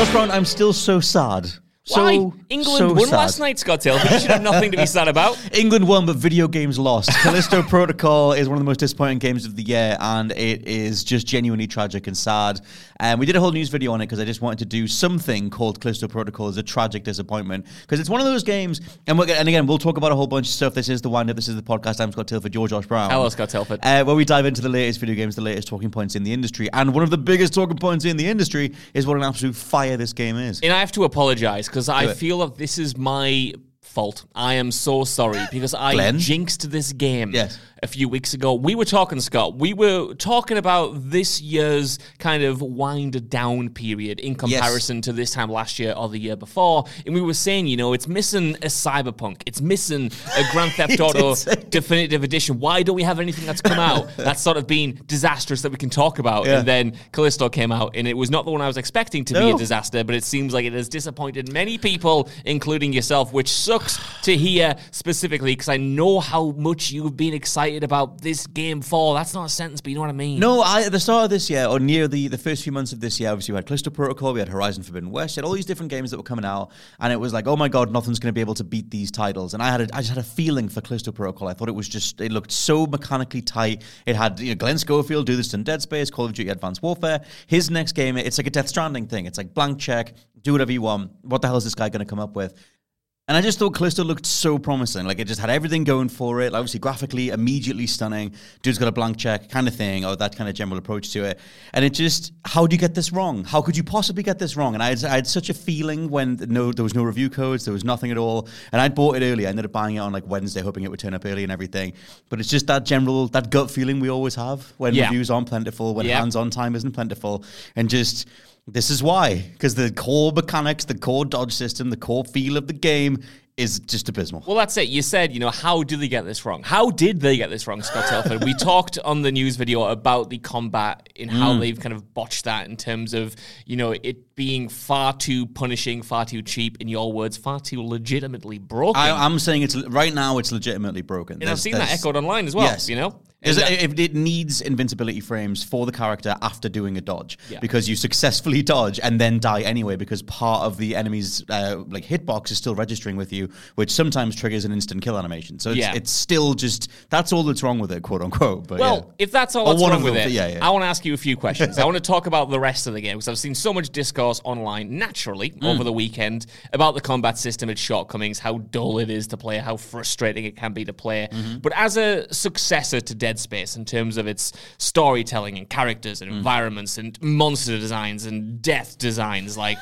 Josh Brown, I'm still so sad. So, Why? England so won sad. last night, Scott Taylor. You should have nothing to be sad about. England won, but video games lost. Callisto Protocol is one of the most disappointing games of the year, and it is just genuinely tragic and sad. And we did a whole news video on it because I just wanted to do something called Callisto Protocol as a tragic disappointment because it's one of those games. And, we're, and again, we'll talk about a whole bunch of stuff. This is the wind up. This is the podcast. I'm Scott Tilford. You're Josh Brown. Hello, Scott Tilford. Uh, where we dive into the latest video games, the latest talking points in the industry, and one of the biggest talking points in the industry is what an absolute fire this game is. And I have to apologize because I it. feel like this is my fault. I am so sorry because I Glenn? jinxed this game Yes. A few weeks ago. We were talking, Scott. We were talking about this year's kind of wind down period in comparison to this time last year or the year before. And we were saying, you know, it's missing a cyberpunk. It's missing a Grand Theft Auto definitive edition. Why don't we have anything that's come out that's sort of been disastrous that we can talk about? Yeah. And then Callisto came out, and it was not the one I was expecting to be a disaster, but it seems like it has disappointed many people, including yourself, which sucks to hear specifically because I know how much you've been excited about this game for. That's not a sentence, but you know what I mean. No, I, at the start of this year, or near the, the first few months of this year, obviously we had Callisto Protocol, we had Horizon Forbidden West, we had all these different games that were coming out, and it was like, oh my god, nothing's going to be able to beat these titles. And I had, a, I just had a feeling for Callisto Protocol. I thought it was just, it looked so mechanically tight. It had you know, Glenn Schofield do this in Dead Space, Call of Duty Advanced Warfare. His next game, it's like a Death Stranding thing. It's like blank check, do whatever you want. What the hell is this guy going to come up with? And I just thought Callisto looked so promising. Like it just had everything going for it. Like, obviously, graphically, immediately stunning. Dude's got a blank check kind of thing, or that kind of general approach to it. And it just, how do you get this wrong? How could you possibly get this wrong? And I had, I had such a feeling when no, there was no review codes, there was nothing at all. And I'd bought it early. I ended up buying it on like Wednesday, hoping it would turn up early and everything. But it's just that general, that gut feeling we always have when Yeah. reviews aren't plentiful, when Yeah. hands-on time isn't plentiful, and just. This is why, because the core mechanics, the core dodge system, the core feel of the game is just abysmal. Well, that's it. You said, you know, how did they get this wrong? How did they get this wrong, Scott Tilford? we talked on the news video about the combat and how Mm. they've kind of botched that in terms of, you know, it being far too punishing, far too cheap, in your words, far too legitimately broken. I, I'm saying it's right now. It's legitimately broken. and I've seen that echoed online as well, Yes. you know? Is And it, if it needs invincibility frames for the character after doing a dodge, Yeah. because you successfully dodge and then die anyway, because part of the enemy's uh, like hitbox is still registering with you, which sometimes triggers an instant kill animation. So it's, Yeah. it's still just that's all that's wrong with it, quote unquote. But Well, if that's all that's wrong with it, yeah, yeah. I want to ask you a few questions. I want to talk about the rest of the game because I've seen so much discourse online naturally Mm. over the weekend about the combat system, its shortcomings, how dull it is to play, how frustrating it can be to play. Mm-hmm. But as a successor to Dead Space in terms of its storytelling and characters Mm. and environments and monster designs and death designs, like.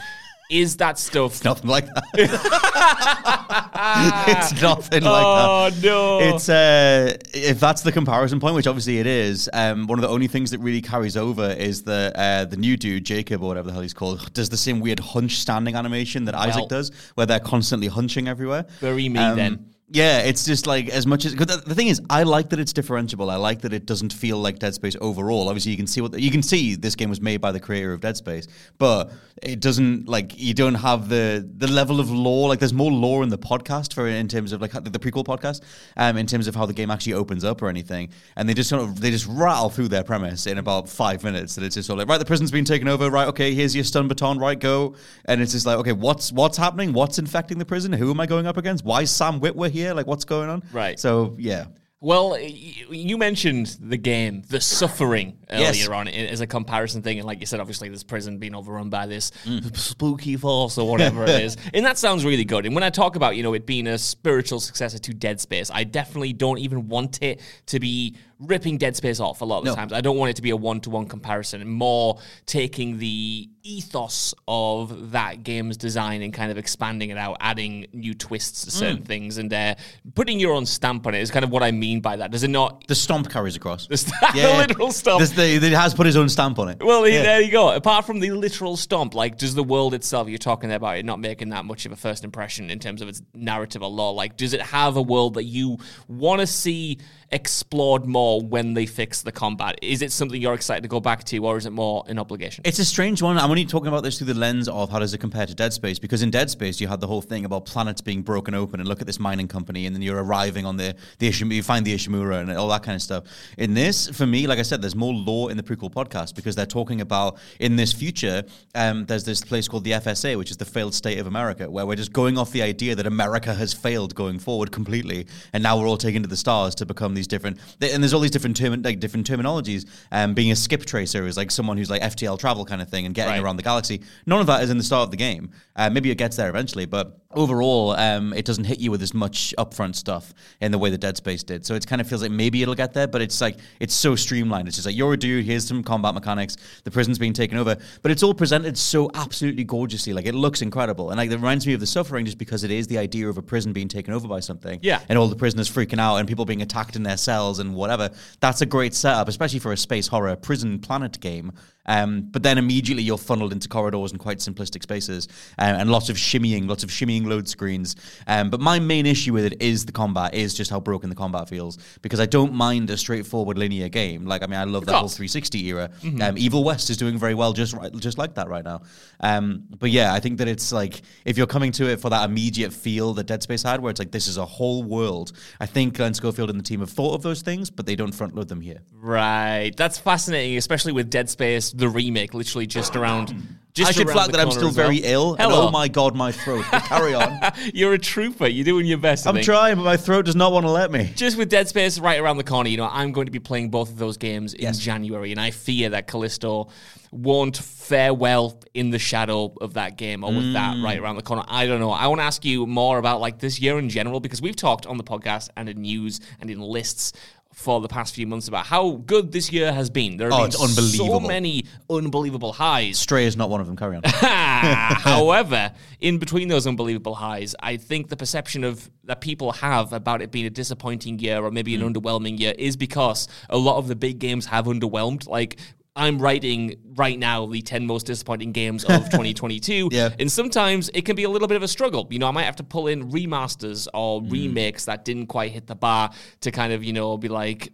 Is that stuff? nothing like that. it's nothing like that. Oh no! It's uh, if that's the comparison point, which obviously it is. Um, one of the only things that really carries over is the uh, the new dude Jacob or whatever the hell he's called does the same weird hunch standing animation that Well. Isaac does, where they're constantly hunching everywhere. Very me Um, then. Yeah, it's just like as much as the, the thing is, I like that it's differentiable. I like that it doesn't feel like Dead Space overall. Obviously, you can see what the, you can see. This game was made by the creator of Dead Space, but it doesn't like you don't have the the level of lore. Like there's more lore in the podcast for in terms of like the, the prequel podcast, um, in terms of how the game actually opens up or anything. And they just sort of they just rattle through their premise in about five minutes. And it's just sort of like right, the prison's been taken over. Right, okay, here's your stun baton. Right, go. And it's just like okay, what's what's happening? What's infecting the prison? Who am I going up against? Why is Sam Witwer here? Like what's going on? Right. So yeah. Well, you mentioned the game, the suffering earlier Yes. on as a comparison thing, and like you said, obviously this prison being overrun by this mm. spooky force or whatever it is, and that sounds really good. And when I talk about you know it being a spiritual successor to Dead Space, I definitely don't even want it to be ripping Dead Space off. A lot of the No. times, I don't want it to be a one-to-one comparison. More taking the ethos of that game's design and kind of expanding it out, adding new twists to certain things, and uh, putting your own stamp on it is kind of what I mean by that. Does it not? The stomp carries across. The, st- the literal stomp. This, the, it has put his own stamp on it. well, there you go. Apart from the literal stomp, like, does the world itself, you're talking about it not making that much of a first impression in terms of its narrative or lore, like, does it have a world that you want to see explored more when they fix the combat? Is it something you're excited to go back to, or is it more an obligation? It's a strange one. I'm only talking about this through the lens of how does it compare to Dead Space? Because in Dead Space, you had the whole thing about planets being broken open and look at this mining company, and then you're arriving on the the Ishim- you find the Ishimura and all that kind of stuff. In this, for me, like I said, there's more lore in the prequel podcast because they're talking about in this future. Um, there's this place called the FSA, which is the failed state of America, where we're just going off the idea that America has failed going forward completely, and now we're all taken to the stars to become these different. And there's all these different term, like different terminologies. Um, being a skip tracer is like someone who's like FTL travel kind of thing and getting Right. around the galaxy. None of that is in the start of the game. Uh, maybe it gets there eventually, but overall, um, it doesn't hit you with as much upfront stuff in the way that Dead Space did. So it kind of feels like maybe it'll get there, but it's like it's so streamlined. It's just like you're a dude. Here's some combat mechanics. The prison's being taken over, but it's all presented so absolutely gorgeously. Like it looks incredible, and like it reminds me of the suffering just because it is the idea of a prison being taken over by something. Yeah. and all the prisoners freaking out and people being attacked in their cells and whatever. That's a great setup, especially for a space horror prison planet game. Um, but then immediately you're funneled into corridors and quite simplistic spaces um, and lots of shimmying, lots of shimmying load screens. Um, but my main issue with it is the combat, is just how broken the combat feels because I don't mind a straightforward linear game. Like, I mean, I love that whole 360 era. Um, Evil West is doing very well just right, just like that right now. Um, but yeah, I think that it's like if you're coming to it for that immediate feel that Dead Space had, where it's like this is a whole world. I think Glenn Schofield and the team have thought of those things, but they don't front load them here. Right. That's fascinating, especially with Dead Space, the remake, literally just around. Just I should flag that I'm still as well. very ill. And Hello. oh my god, my throat. Carry on. You're a trooper. You're doing your best. I I'm think. trying, but my throat does not want to let me. Just with Dead Space right around the corner, you know, I'm going to be playing both of those games in Yes. January, and I fear that Callisto won't fare well in the shadow of that game or with Mm. that right around the corner. I don't know. I want to ask you more about like this year in general because we've talked on the podcast and in news and in lists for the past few months about how good this year has been. There have Oh, been it's unbelievable. so many unbelievable highs. Stray is not one of them. Carry on. However, in between those unbelievable highs, I think the perception of that people have about it being a disappointing year or maybe an Hmm. underwhelming year is because a lot of the big games have underwhelmed. Like I'm writing right now the 10 most disappointing games of 2022. Yeah. And sometimes it can be a little bit of a struggle. You know, I might have to pull in remasters or Hmm. remakes that didn't quite hit the bar to kind of, you know, be like,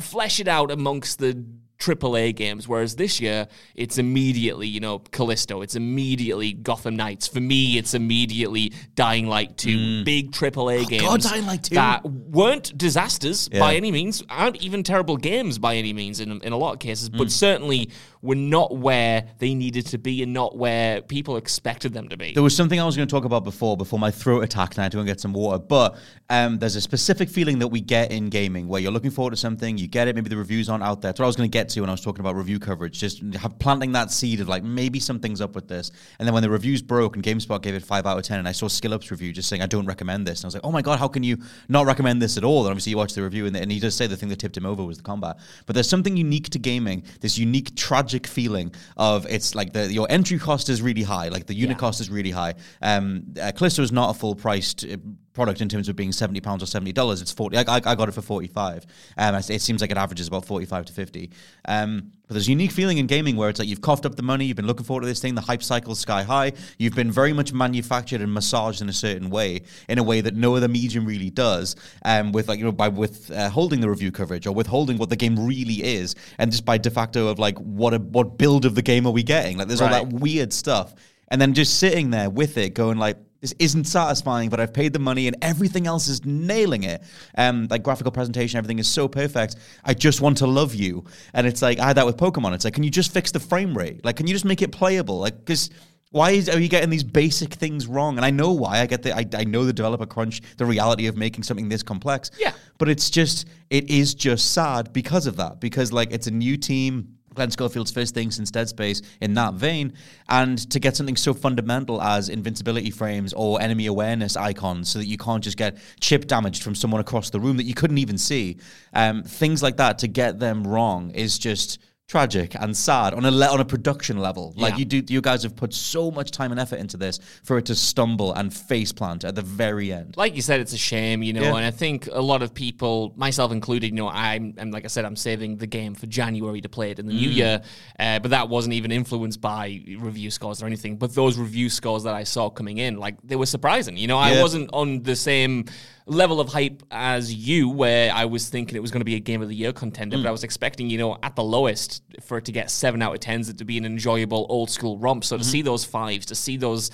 flesh it out amongst the AAA games. Whereas this year, it's immediately, you know, Callisto. It's immediately Gotham Knights. For me, it's immediately Dying Light 2. Big AAA games. Mm. Oh, God, Dying Light 2. That weren't disasters Yeah. by any means, aren't even terrible games by any means in, in a lot of cases, Mm. but certainly were not where they needed to be and not where people expected them to be. There was something I was going to talk about before, before my throat attacked, and I had to go and get some water. But um, there's a specific feeling that we get in gaming where you're looking forward to something, you get it, maybe the reviews aren't out there. That's what I was going to get to when I was talking about review coverage. Just have, planting that seed of like maybe something's up with this. And then when the reviews broke and GameSpot gave it five out of ten, and I saw SkillUp's review just saying I don't recommend this, and I was like, oh my god, how can you not recommend this at all? And obviously you watch the review, and, and he does say the thing that tipped him over was the combat. But there's something unique to gaming, this unique tragic feeling of it's like the your entry cost is really high, like the unit Yeah. cost is really high. Um, uh, Callisto is not a full priced uh, product in terms of being seventy pounds or seventy dollars. It's forty. I, I I got it for forty five. Um, it seems like it averages about forty five to fifty. Um, but there's a unique feeling in gaming where it's like you've coughed up the money, you've been looking forward to this thing, the hype cycle's sky high. You've been very much manufactured and massaged in a certain way, in a way that no other medium really does. Um, with like you know by with uh, holding the review coverage or withholding what the game really is, and just by de facto of like what a what build of the game are we getting? Like there's all that weird stuff, and then just sitting there with it, going like, this isn't satisfying, but I've paid the money and everything else is nailing it. Um, like graphical presentation, everything is so perfect. I just want to love you, and it's like I had that with Pokemon. It's like, can you just fix the frame rate? Like, can you just make it playable? Like, because Why is, are you getting these basic things wrong? And I know why. I get the I, I know the developer crunch, the reality of making something this complex. Yeah. But it's just it is just sad because of that. Because like it's a new team. Glenn Schofield's first thing since Dead Space in that vein, and to get something so fundamental as invincibility frames or enemy awareness icons, so that you can't just get chip damaged from someone across the room that you couldn't even see, um, things like that, to get them wrong is just tragic and sad on a le- on a production level. Like Yeah. you do, you guys have put so much time and effort into this for it to stumble and face plant at the very end. like you said, it's a shame, you know, Yeah. and I think a lot of people, myself included, you know, I'm, and like I said, I'm saving the game for January to play it in the new Mm. year, uh, but that wasn't even influenced by review scores or anything. But those review scores that I saw coming in, like they were surprising. You know, I wasn't on the same level of hype as you, where I was thinking it was going to be a game of the year contender, Mm. but I was expecting, you know, at the lowest for it to get seven out of tens, it to be an enjoyable old school romp. So to Mm-hmm. see those fives, to see those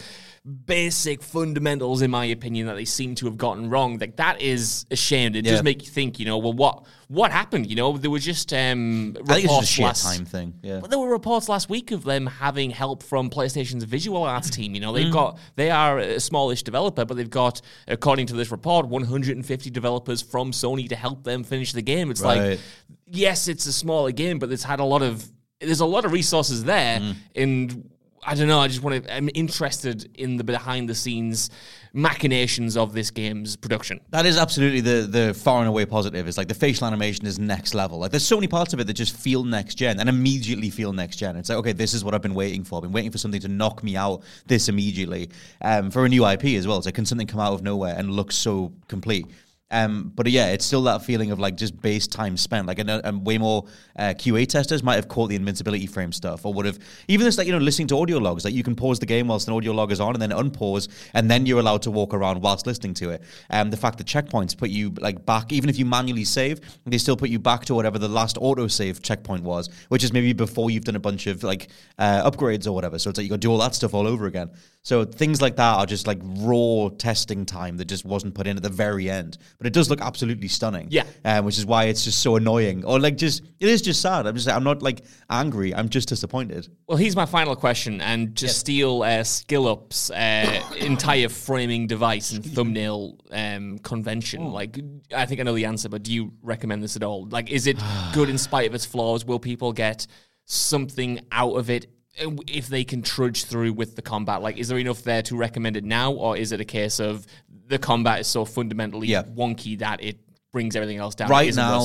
basic fundamentals, in my opinion, that they seem to have gotten wrong, like that is a shame. It Yeah. does make you think, you know, well, what what happened? You know, there were just um, I think it's reports just a last time thing. Yeah. but there were reports last week of them having help from PlayStation's visual arts team. You know, they've Mm. got they are a smallish developer, but they've got, according to this report, 150 developers from Sony to help them finish the game. It's like, yes, it's a smaller game, but it's had a lot of there's a lot of resources there, Mm. and I don't know. I just want to. I'm interested in the behind the scenes machinations of this game's production. That is absolutely the the far and away positive. It's like the facial animation is next level. Like there's so many parts of it that just feel next gen and immediately feel next gen. It's like okay, this is what I've been waiting for. I've been waiting for something to knock me out this immediately. Um, for a new IP as well. It's like can something come out of nowhere and look so complete? Um, but yeah, it's still that feeling of like just base time spent. Like, and, and way more uh, QA testers might have caught the invincibility frame stuff, or would have even this like you know listening to audio logs. Like you can pause the game whilst an audio log is on, and then unpause, and then you're allowed to walk around whilst listening to it. Um, the fact that checkpoints put you like back, even if you manually save, they still put you back to whatever the last auto save checkpoint was, which is maybe before you've done a bunch of like uh, upgrades or whatever. So it's like you got to do all that stuff all over again. So things like that are just like raw testing time that just wasn't put in at the very end. But it does look absolutely stunning. Yeah. Um, which is why it's just so annoying. Or like just it is just sad. I'm just I'm not like angry. I'm just disappointed. Well, here's my final question, and to steal uh, SkillUp's uh, entire framing device and thumbnail um, convention, like I think I know the answer, but do you recommend this at all? Like, is it good in spite of its flaws? Will people get something out of it if they can trudge through with the combat? Like, is there enough there to recommend it now, or is it a case of the combat is so fundamentally Yeah. wonky that it brings everything else down? Right now,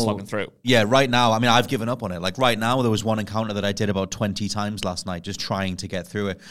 yeah, right now. I mean, I've given up on it. Like right now, there was one encounter that I did about twenty times last night, just trying to get through it.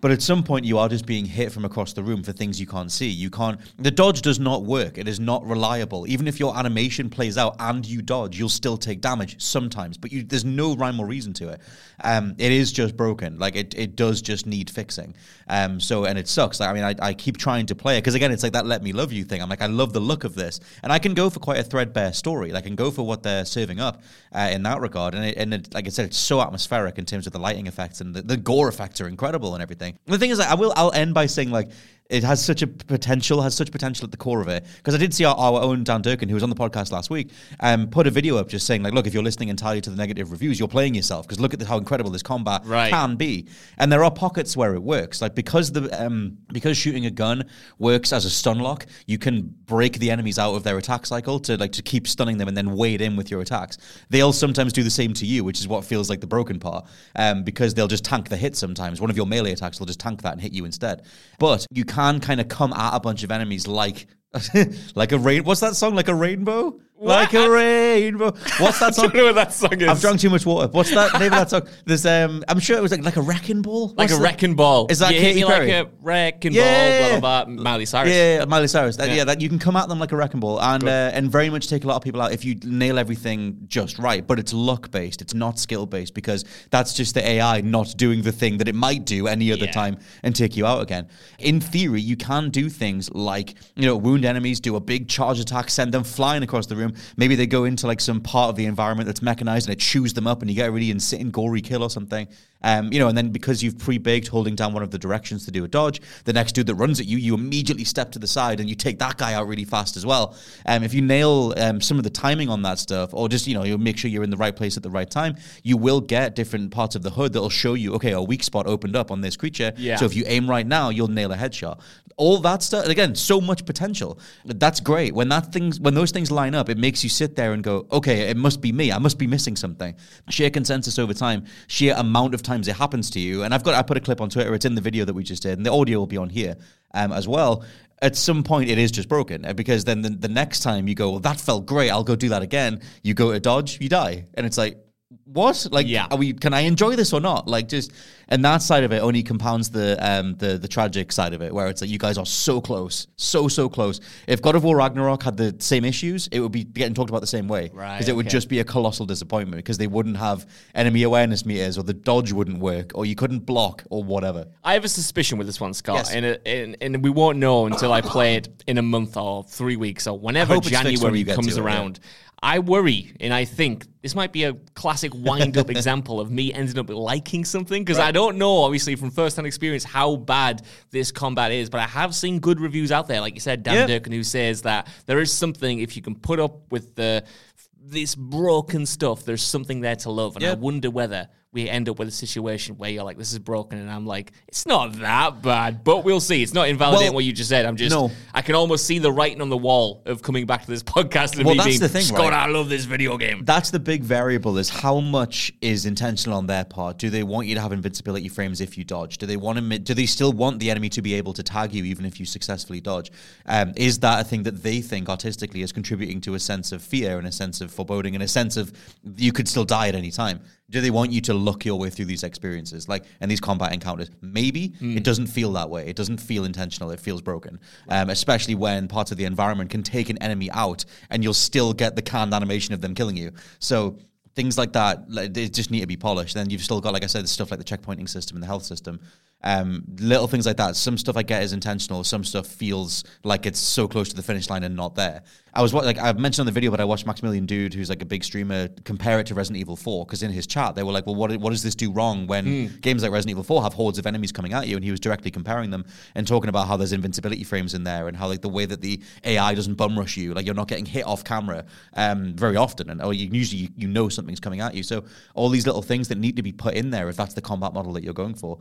But at some point, you are just being hit from across the room for things you can't see. You can't. The dodge does not work. It is not reliable. Even if your animation plays out and you dodge, you'll still take damage sometimes. But you, there's no rhyme or reason to it. Um, it is just broken. Like it, it does just need fixing. Um, so and it sucks. Like, I mean, I, I keep trying to play it because again, it's like that "Let Me Love You" thing. I'm like, I love the look of this, and I can go for quite a threadbare story. Like, and go for what they're serving up uh, in that regard. And it, and it, like I said, it's so atmospheric in terms of the lighting effects and the, the gore effects are incredible and everything. The thing is, like, I will I'll end by saying like it has such a potential, has such potential at the core of it. Because I did see our, our own Dan Durkin, who was on the podcast last week, um, put a video up just saying, like, look, if you're listening entirely to the negative reviews, you're playing yourself. Because look at the, how incredible this combat Right. can be. And there are pockets where it works. Like because the um, because shooting a gun works as a stun lock, you can break the enemies out of their attack cycle to like to keep stunning them and then wade in with your attacks. They'll sometimes do the same to you, which is what feels like the broken part. Um, because they'll just tank the hit sometimes. One of your melee attacks will just tank that and hit you instead. But you can kind of come at a bunch of enemies like like a rain. What's that song? Like a rainbow? Like a rainbow. What's that I song? don't know what that song is. I've drunk too much water. What's that name of that song? There's um, I'm sure it was like like a wrecking ball, like What's a that? wrecking ball. Is that you hit Katy me Perry? like a wrecking Yeah. ball? Blah blah blah. Miley Cyrus. Yeah, yeah, Miley Cyrus. That, yeah. Yeah. that you can come at them like a wrecking ball and uh, and very much take a lot of people out if you nail everything just right. But it's luck based. It's not skill based because that's just the AI not doing the thing that it might do any other Yeah. time and take you out again. In theory, you can do things like you know wound enemies, do a big charge attack, send them flying across the room. Maybe they go into like some part of the environment that's mechanized and it chews them up, and you get a really insane gory kill or something. Um, you know, and then because you've pre-baked holding down one of the directions to do a dodge, the next dude that runs at you, you immediately step to the side and you take that guy out really fast as well. Um, if you nail um, some of the timing on that stuff, or just you know, you make sure you're in the right place at the right time, you will get different parts of the hood that'll show you, okay, a weak spot opened up on this creature. Yeah. So if you aim right now, you'll nail a headshot. All that stuff. Again, so much potential. That's great. When that things, when those things line up, it makes you sit there and go, okay, it must be me. I must be missing something. Sheer consensus over time, sheer amount of times it happens to you. And I've got, I put a clip on Twitter. It's in the video that we just did, and the audio will be on here um, as well. At some point, it is just broken uh, because then the, the next time you go, well, that felt great. I'll go do that again. You go to dodge, you die, and it's like, what? Like, Yeah. are we? Can I enjoy this or not? Like, just and that side of it only compounds the um the the tragic side of it, where it's like you guys are so close, so so close. If God of War Ragnarok had the same issues, it would be getting talked about the same way, Right, Because it would okay. just be a colossal disappointment because they wouldn't have enemy awareness meters, or the dodge wouldn't work, or you couldn't block, or whatever. I have a suspicion with this one, Scott, Yes. and, and and we won't know until I play it in a month or three weeks or whenever hope it's fixed when January comes around it, yeah. I worry, and I think this might be a classic wind-up example of me ending up liking something because I don't know, obviously, from first-hand experience, how bad this combat is. But I have seen good reviews out there, like you said, Dan Yeah. Durkin, who says that there is something if you can put up with the this broken stuff. There's something there to love, and I wonder whether we end up with a situation where you're like, "This is broken," and I'm like, "It's not that bad," but we'll see. It's not invalidating Well, what you just said. I'm just, no. I can almost see the writing on the wall of coming back to this podcast and Well, me that's being, the thing, Scott, right? I love this video game. That's the big variable is how much is intentional on their part. Do they want you to have invincibility frames if you dodge? Do they want to? Do they still want the enemy to be able to tag you even if you successfully dodge? Um, is that a thing that they think artistically is contributing to a sense of fear and a sense of foreboding and a sense of you could still die at any time? Do they want you to luck your way through these experiences, like and these combat encounters? Maybe Hmm. it doesn't feel that way. It doesn't feel intentional. It feels broken, um, especially when parts of the environment can take an enemy out and you'll still get the canned animation of them killing you. So things like that, like, they just need to be polished. Then you've still got, like I said, the stuff like the checkpointing system and the health system. Um, little things like that. Some stuff I get is intentional. Some stuff feels like it's so close to the finish line and not there. I was like I mentioned on the video, but I watched Maximilian Dood, who's like a big streamer, compare it to Resident Evil 4 because in his chat they were like, "Well, what what does this do wrong when games like Resident Evil 4 have hordes of enemies coming at you?" And he was directly comparing them and talking about how there's invincibility frames in there and how like the way that the AI doesn't bum rush you, like you're not getting hit off camera um, very often, and or you usually you, you know something's coming at you. So all these little things that need to be put in there if that's the combat model that you're going for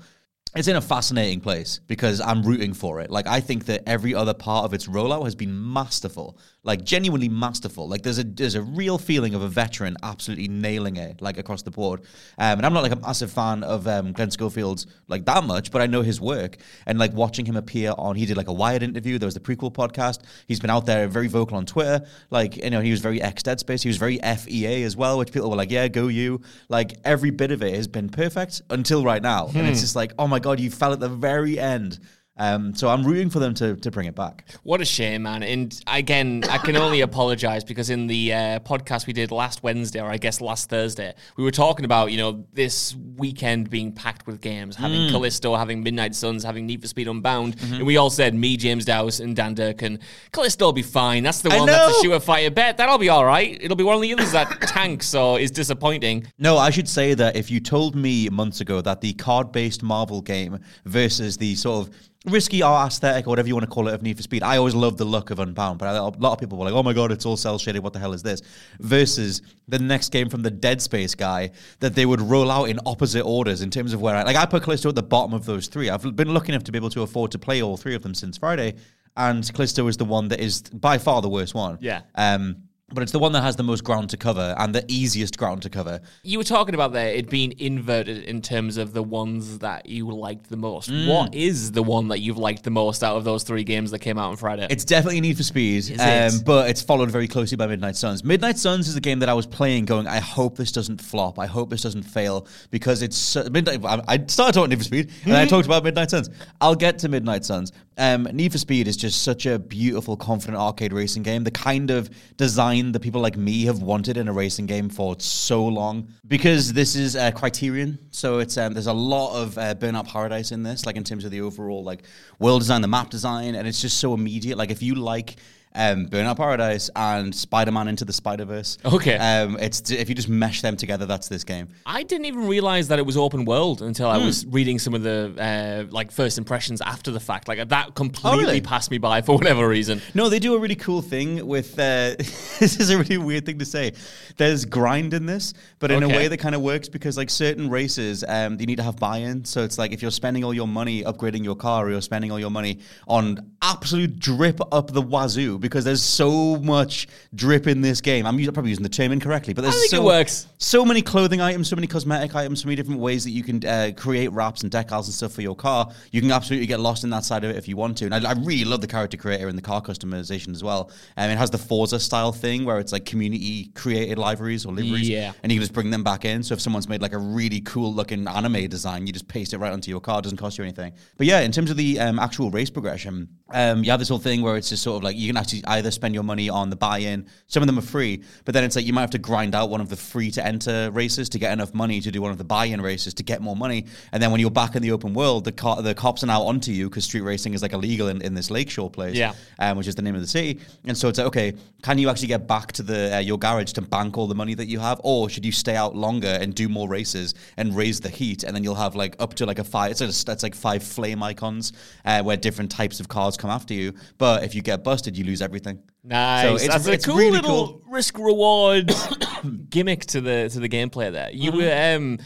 it's in a fascinating place because I'm rooting for it. Like I think that every other part of its rollout has been masterful, like genuinely masterful. Like there's a there's a real feeling of a veteran absolutely nailing it, like across the board. Um, and I'm not like a massive fan of um, Glenn Schofield's like that much, but I know his work and like watching him appear on. He did like a Wired interview. There was the prequel podcast. He's been out there very vocal on Twitter. Like you know he was very ex Dead Space. He was very FEA as well, which people were like, yeah, go you. Like every bit of it has been perfect until right now, and it's just like, oh my god, you fell at the very end. Um, so I'm rooting for them to to bring it back. What a shame, man. And again, I can only apologize because in the uh, podcast we did last Wednesday, or I guess last Thursday, we were talking about, you know, this weekend being packed with games, having Mm. Callisto, having Midnight Suns, having Need for Speed Unbound. Mm-hmm. And we all said, me, James Dowse, and Dan Durkin, Callisto will be fine. That's the one that's a shooter fighter bet. That'll be all right. It'll be one of the others that tanks or is disappointing. No, I should say that if you told me months ago that the card based Marvel game versus the sort of risky art aesthetic or whatever you want to call it of Need for Speed, I always loved the look of Unbound, but a lot of people were like, oh my god, it's all cell shaded, what the hell is this? Versus the next game from the Dead Space guy that they would roll out in opposite orders in terms of where I like I put Callisto at the bottom of those three. I've been lucky enough to be able to afford to play all three of them since Friday, and Callisto is the one that is by far the worst one. Yeah. Um but it's the one that has the most ground to cover and the easiest ground to cover. You were talking about there it being inverted in terms of the ones that you liked the most. Mm. What is the one that you've liked the most out of those three games that came out on Friday? It's definitely Need for Speed, um, it? but it's followed very closely by Midnight Suns. Midnight Suns is a game that I was playing, going, I hope this doesn't flop. I hope this doesn't fail because it's so, Midnight. I, I started talking Need for Speed, and I talked about Midnight Suns. I'll get to Midnight Suns. Um, Need for Speed is just such a beautiful, confident arcade racing game. The kind of design that people like me have wanted in a racing game for so long. Because this is uh, Criterion, so it's um, there's a lot of uh, Burnout Paradise in this, like in terms of the overall like world design, the map design, and it's just so immediate. Like if you like um, Burnout Paradise, and Spider Man Into the Spider Verse. Okay. Um, it's if you just mesh them together, that's this game. I didn't even realize that it was open world until I was reading some of the uh, like first impressions after the fact. Like that completely really? passed me by for whatever reason. No, they do a really cool thing with. Uh, this is a really weird thing to say. There's grind in this, but in a way that kind of works because like certain races, um, you need to have buy-in. So it's like if you're spending all your money upgrading your car, or you're spending all your money on absolute drip up the wazoo because there's so much drip in this game. I'm probably using the term incorrectly, but there's so works. so many clothing items, so many cosmetic items, so many different ways that you can uh, create wraps and decals and stuff for your car. You can absolutely get lost in that side of it if you want to. And I, I really love the character creator and the car customization as well. Um, it has the Forza style thing where it's like community created liveries or liveries, Yeah. and you can just bring them back in. So if someone's made like a really cool looking anime design, you just paste it right onto your car. It doesn't cost you anything. But yeah, in terms of the um, actual race progression, um, you have this whole thing where it's just sort of like you can actually either spend your money on the buy-in. Some of them are free, but then it's like you might have to grind out one of the free to enter races to get enough money to do one of the buy-in races to get more money. And then when you're back in the open world, the co- the cops are now onto you because street racing is like illegal in, in this lakeshore place, Yeah. um, which is the name of the city. And so it's like, okay, can you actually get back to the uh, your garage to bank all the money that you have, or should you stay out longer and do more races and raise the heat, and then you'll have like up to like a five. It's like, that's like five flame icons uh, where different types of cars come after you. But if you get busted, you lose everything. Nice. So it's- That's a cool really little cool. risk reward gimmick to the to the gameplay there. You Mm-hmm. were um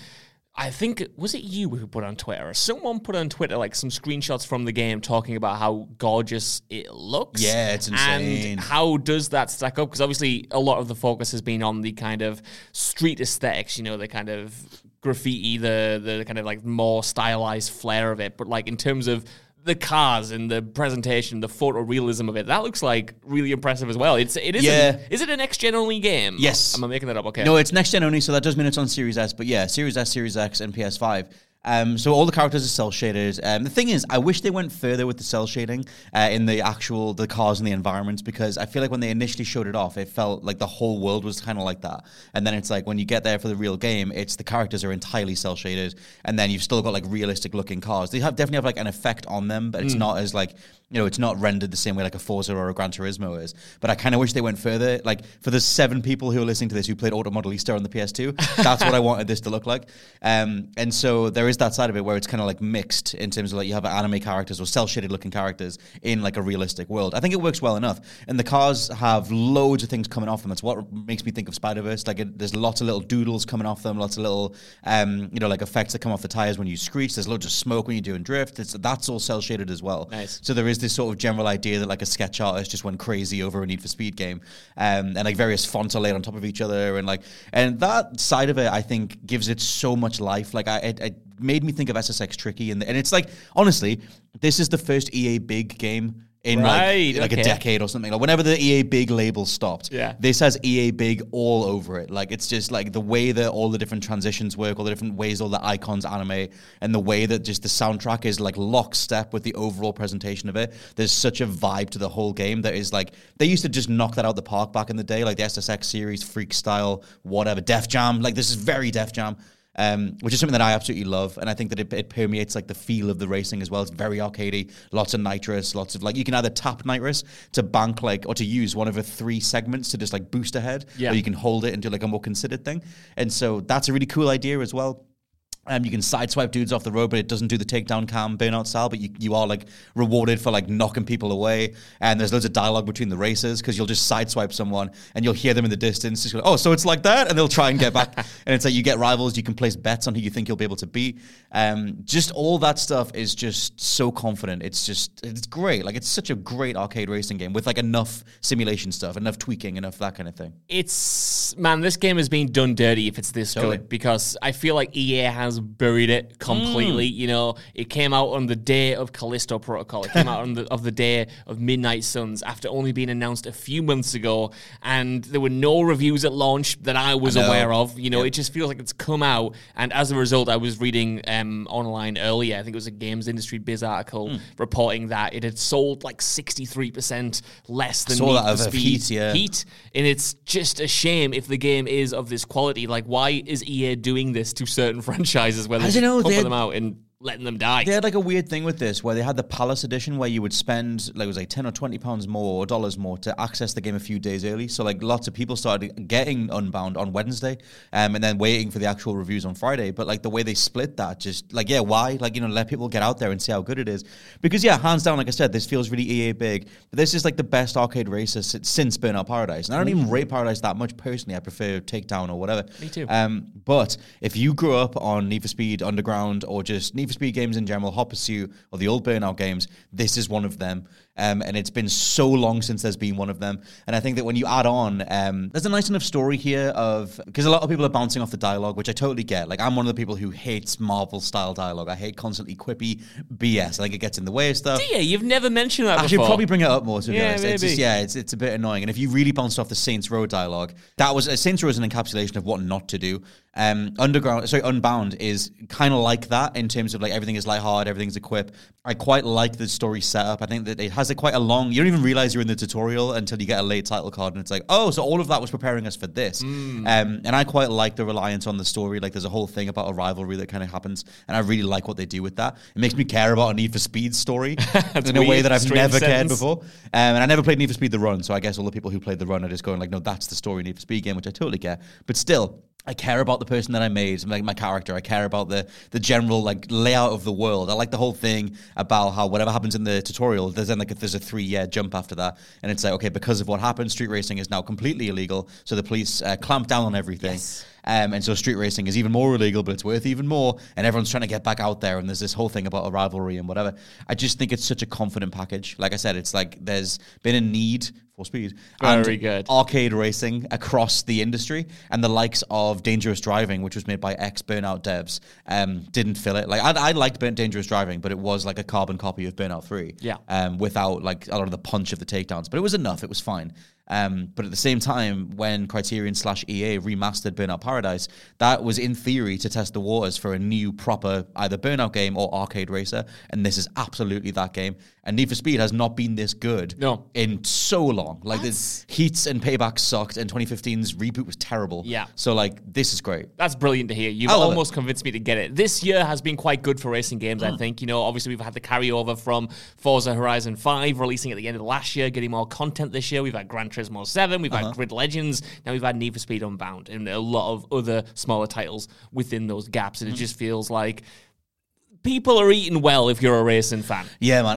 I think was it you who put on Twitter or someone put on Twitter like some screenshots from the game talking about how gorgeous it looks. Yeah, it's insane. And how does that stack up? Because obviously a lot of the focus has been on the kind of street aesthetics, you know, the kind of graffiti, the the kind of like more stylized flair of it. But like in terms of the cars and the presentation, the photorealism of it, that looks like really impressive as well. It's it is Yeah. is it an next gen only game? Yes. Am I making that up? Okay. No, it's next gen only, so that does mean it's on Series S. But yeah, Series S, Series X, and PS5. Um, so all the characters are cell shaded. Um, the thing is, I wish they went further with the cell shading uh, in the actual the cars and the environments because I feel like when they initially showed it off, it felt like the whole world was kind of like that. And then it's like when you get there for the real game, it's the characters are entirely cell shaded, and then you've still got like realistic looking cars. They have definitely have like an effect on them, but it's not as like you know, it's not rendered the same way like a Forza or a Gran Turismo is. But I kind of wish they went further. Like for the seven people who are listening to this who played Auto Modellista on the PS2, that's what I wanted this to look like. Um, and so there is that side of it where it's kind of like mixed in terms of like you have anime characters or cell shaded looking characters in like a realistic world. I think it works well enough. And the cars have loads of things coming off them. That's what makes me think of Spider Verse. Like it, there's lots of little doodles coming off them, lots of little um, you know like effects that come off the tires when you screech. There's loads of smoke when you're doing drift. It's, that's all cell shaded as well. Nice. So there is this sort of general idea that like a sketch artist just went crazy over a Need for Speed game, um, and like various fonts are laid on top of each other, and like and that side of it I think gives it so much life. Like I, it, it made me think of SSX Tricky, and and it's like honestly, this is the first EA big game. In Right, like, like okay. a decade or something, like whenever the EA big label stopped, Yeah. this has EA big all over it. Like it's just like the way that all the different transitions work, all the different ways all the icons animate, and the way that just the soundtrack is like lockstep with the overall presentation of it. There's such a vibe to the whole game that is like they used to just knock that out the park back in the day, like the SSX series, Freekstyle, whatever, Def Jam. Like this is very Def Jam. Um, which is something that I absolutely love, and I think that it, it permeates like the feel of the racing as well. It's very arcadey, lots of nitrous, lots of like you can either tap nitrous to bank like or to use one of the three segments to just like boost ahead, Yeah. or you can hold it and do like a more considered thing. And so that's a really cool idea as well. Um, you can sideswipe dudes off the road, but it doesn't do the takedown cam burnout style. But you, you are like rewarded for like knocking people away. And there's loads of dialogue between the races because you'll just sideswipe someone and you'll hear them in the distance. Just go, oh, so it's like that, and they'll try and get back. and it's like you get rivals. You can place bets on who you think you'll be able to beat. Um, just all that stuff is just so confident. It's just it's great. Like it's such a great arcade racing game with like enough simulation stuff, enough tweaking, enough that kind of thing. it's man, this game is being done dirty if it's this Totally. good because I feel like EA has buried it completely. Mm. You know, it came out on the day of Callisto Protocol. It came out on the of the day of Midnight Suns after only being announced a few months ago, and there were no reviews at launch that I was I aware of. You know, Yep. it just feels like it's come out, and as a result, I was reading um, online earlier. I think it was a Games Industry Biz article Hmm. reporting that it had sold like sixty three percent less than Need for Speed Heat, yeah. Heat, and it's just a shame if the game is of this quality. Like, why is EA doing this to certain franchises where I they don't know, pump they're- them out in letting them die. They had like a weird thing with this where they had the Palace edition where you would spend like it was like ten or twenty pounds more or dollars more to access the game a few days early. So like lots of people started getting Unbound on Wednesday, um, and then waiting for the actual reviews on Friday. But like the way they split that, just like yeah, why? Like you know, let people get out there and see how good it is. Because yeah, hands down, like I said, this feels really EA big. But this is like the best arcade racer since Burnout Paradise, and I don't even rate Paradise that much personally. I prefer Takedown or whatever. Me too. Um, but if you grew up on Need for Speed Underground or just Need for Speed games in general, Hot Pursuit or the old Burnout games, this is one of them. Um, and it's been so long since there's been one of them. And I think that when you add on, um, there's a nice enough story here of because a lot of people are bouncing off the dialogue, which I totally get. Like I'm one of the people who hates Marvel style dialogue. I hate constantly quippy BS. I think it gets in the way of stuff. Yeah, you've never mentioned that. I before. should probably bring it up more. To be Yeah, honest, it's just, yeah, it's it's a bit annoying. And if you really bounced off the Saints Row dialogue, that was uh, Saints Row is an encapsulation of what not to do. Um, Underground, sorry, Unbound is kind of like that in terms of like everything is lighthearted, everything's a quip. I quite like the story setup. I think that it has a quite a long. You don't even realize you're in the tutorial until you get a late title card, and it's like, oh, so all of that was preparing us for this. Hmm. Um, and I quite like the reliance on the story. Like, there's a whole thing about a rivalry that kind of happens, and I really like what they do with that. It makes me care about a Need for Speed story in a way that I've never cared sentence. before. Um, and I never played Need for Speed The Run, so I guess all the people who played The Run are just going like, no, that's the story Need for Speed game, which I totally get. But still, I care about the person that I made, like my character. I care about the the general like layout of the world. I like the whole thing about how whatever happens in the tutorial, there's then like if there's a three year jump after that, and it's like okay, because of what happened, street racing is now completely illegal. So the police uh, clamp down on everything. Um, and so street racing is even more illegal, but it's worth even more. And everyone's trying to get back out there. And there's this whole thing about a rivalry and whatever. I just think it's such a confident package. Like I said, it's like there's been a need for speed Very and good. arcade racing across the industry. And the likes of Dangerous Driving, which was made by ex Burnout devs, um, didn't fill it. Like I, I liked Burnt Dangerous Driving, but it was like a carbon copy of Burnout Three. Yeah. Um, without like a lot of the punch of the takedowns, but it was enough. It was fine. Um, but at the same time, when Criterion slash EA remastered Burnout Paradise, that was in theory to test the waters for a new proper either Burnout game or arcade racer, and this is absolutely that game. And Need for Speed has not been this good No. in so long. Like the Heats and Payback sucked, and 2015's reboot was terrible. Yeah. So like this is great. That's brilliant to hear. You've almost convinced me to get it. This year has been quite good for racing games, Mm. I think. You know, obviously we've had the carryover from Forza Horizon 5 releasing at the end of last year, getting more content this year. We've had Gran Turismo 7, we've Uh-huh. had Grid Legends, now we've had Need for Speed Unbound, and a lot of other smaller titles within those gaps. Mm. And it just feels like people are eating well if you're a racing fan. Yeah, man.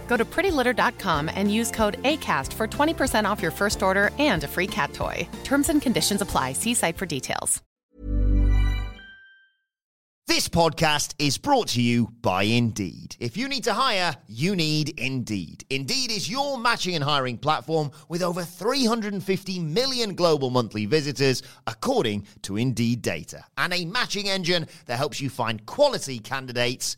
Go to prettylitter.com and use code ACAST for 20% off your first order and a free cat toy. Terms and conditions apply. See site for details. This podcast is brought to you by Indeed. If you need to hire, you need Indeed. Indeed is your matching and hiring platform with over 350 million global monthly visitors, according to Indeed data, and a matching engine that helps you find quality candidates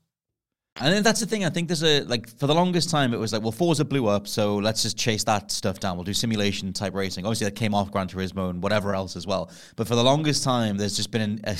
And then that's the thing. I think there's a like for the longest time it was like, well, Forza blew up, so let's just chase that stuff down. We'll do simulation type racing. Obviously, that came off Gran Turismo and whatever else as well. But for the longest time, there's just been an, a,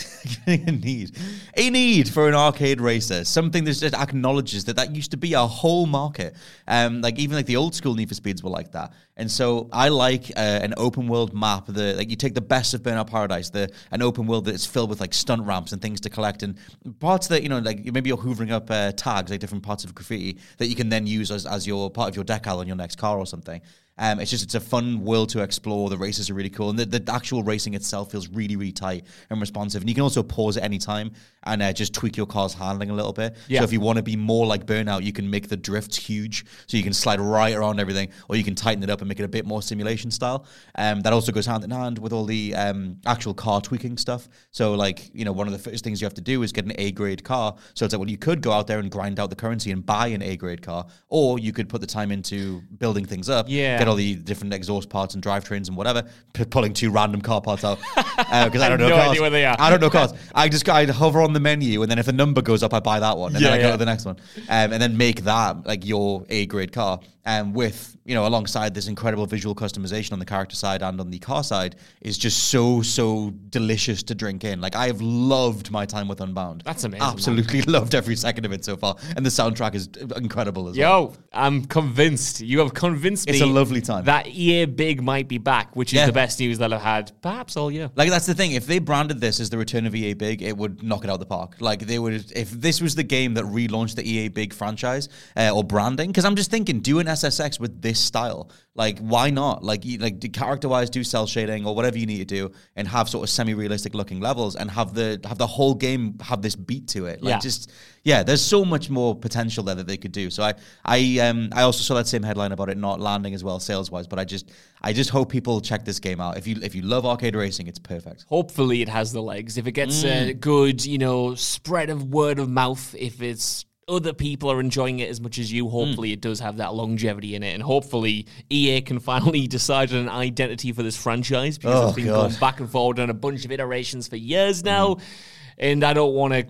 a need, a need for an arcade racer, something that just acknowledges that that used to be a whole market. Um, like even like the old school Need for Speeds were like that. And so I like uh, an open world map. The like you take the best of Burnout Paradise, the an open world that's filled with like stunt ramps and things to collect, and parts that you know like maybe you're hoovering up uh, tags like different parts of graffiti that you can then use as, as your part of your decal on your next car or something. Um, it's just it's a fun world to explore. The races are really cool, and the, the actual racing itself feels really really tight and responsive. And you can also pause at any time and uh, just tweak your car's handling a little bit. Yeah. So if you want to be more like Burnout, you can make the drifts huge, so you can slide right around everything, or you can tighten it up and make it a bit more simulation style. Um, that also goes hand in hand with all the um, actual car tweaking stuff. So like you know one of the first things you have to do is get an A grade car. So it's like well you could go out there and grind out the currency and buy an A grade car, or you could put the time into building things up. Yeah. All the different exhaust parts and drivetrains and whatever, p- pulling two random car parts out because I don't have know no cars. idea where they are. I don't know cars. I just I hover on the menu and then if the number goes up, I buy that one and Yeah, then I go to the next one, um, and then make that like your A grade car. Um, with you know alongside this incredible visual customization on the character side and on the car side is just so so delicious to drink in. Like I have loved my time with Unbound. That's amazing, man. Absolutely loved every second of it so far, and the soundtrack is incredible as well. Yo, I'm convinced. You have convinced me. It's a lovely time. That EA Big might be back, which is Yeah. the best news that I've had perhaps all year. Like that's the thing. If they branded this as the return of EA Big, it would knock it out of the park. Like they would, if this was the game that relaunched the EA Big franchise uh, or branding. Because I'm just thinking, do an SSX with this style. Like why not? Like you, like character wise, do cell shading or whatever you need to do, and have sort of semi realistic looking levels, and have the have the whole game have this beat to it. Like Yeah. just yeah, there's so much more potential there that they could do. So I I um I also saw that same headline about it not landing as well sales wise, but I just I just hope people check this game out. If you if you love arcade racing, it's perfect. Hopefully, it has the legs. If it gets Mm. a good, you know, spread of word of mouth, if it's other people are enjoying it as much as Mm. you, hopefully it does have that longevity in it. And hopefully EA can finally decide on an identity for this franchise because Oh, it's been God. Mm. going back and forward on a bunch of iterations for years now. And I don't want to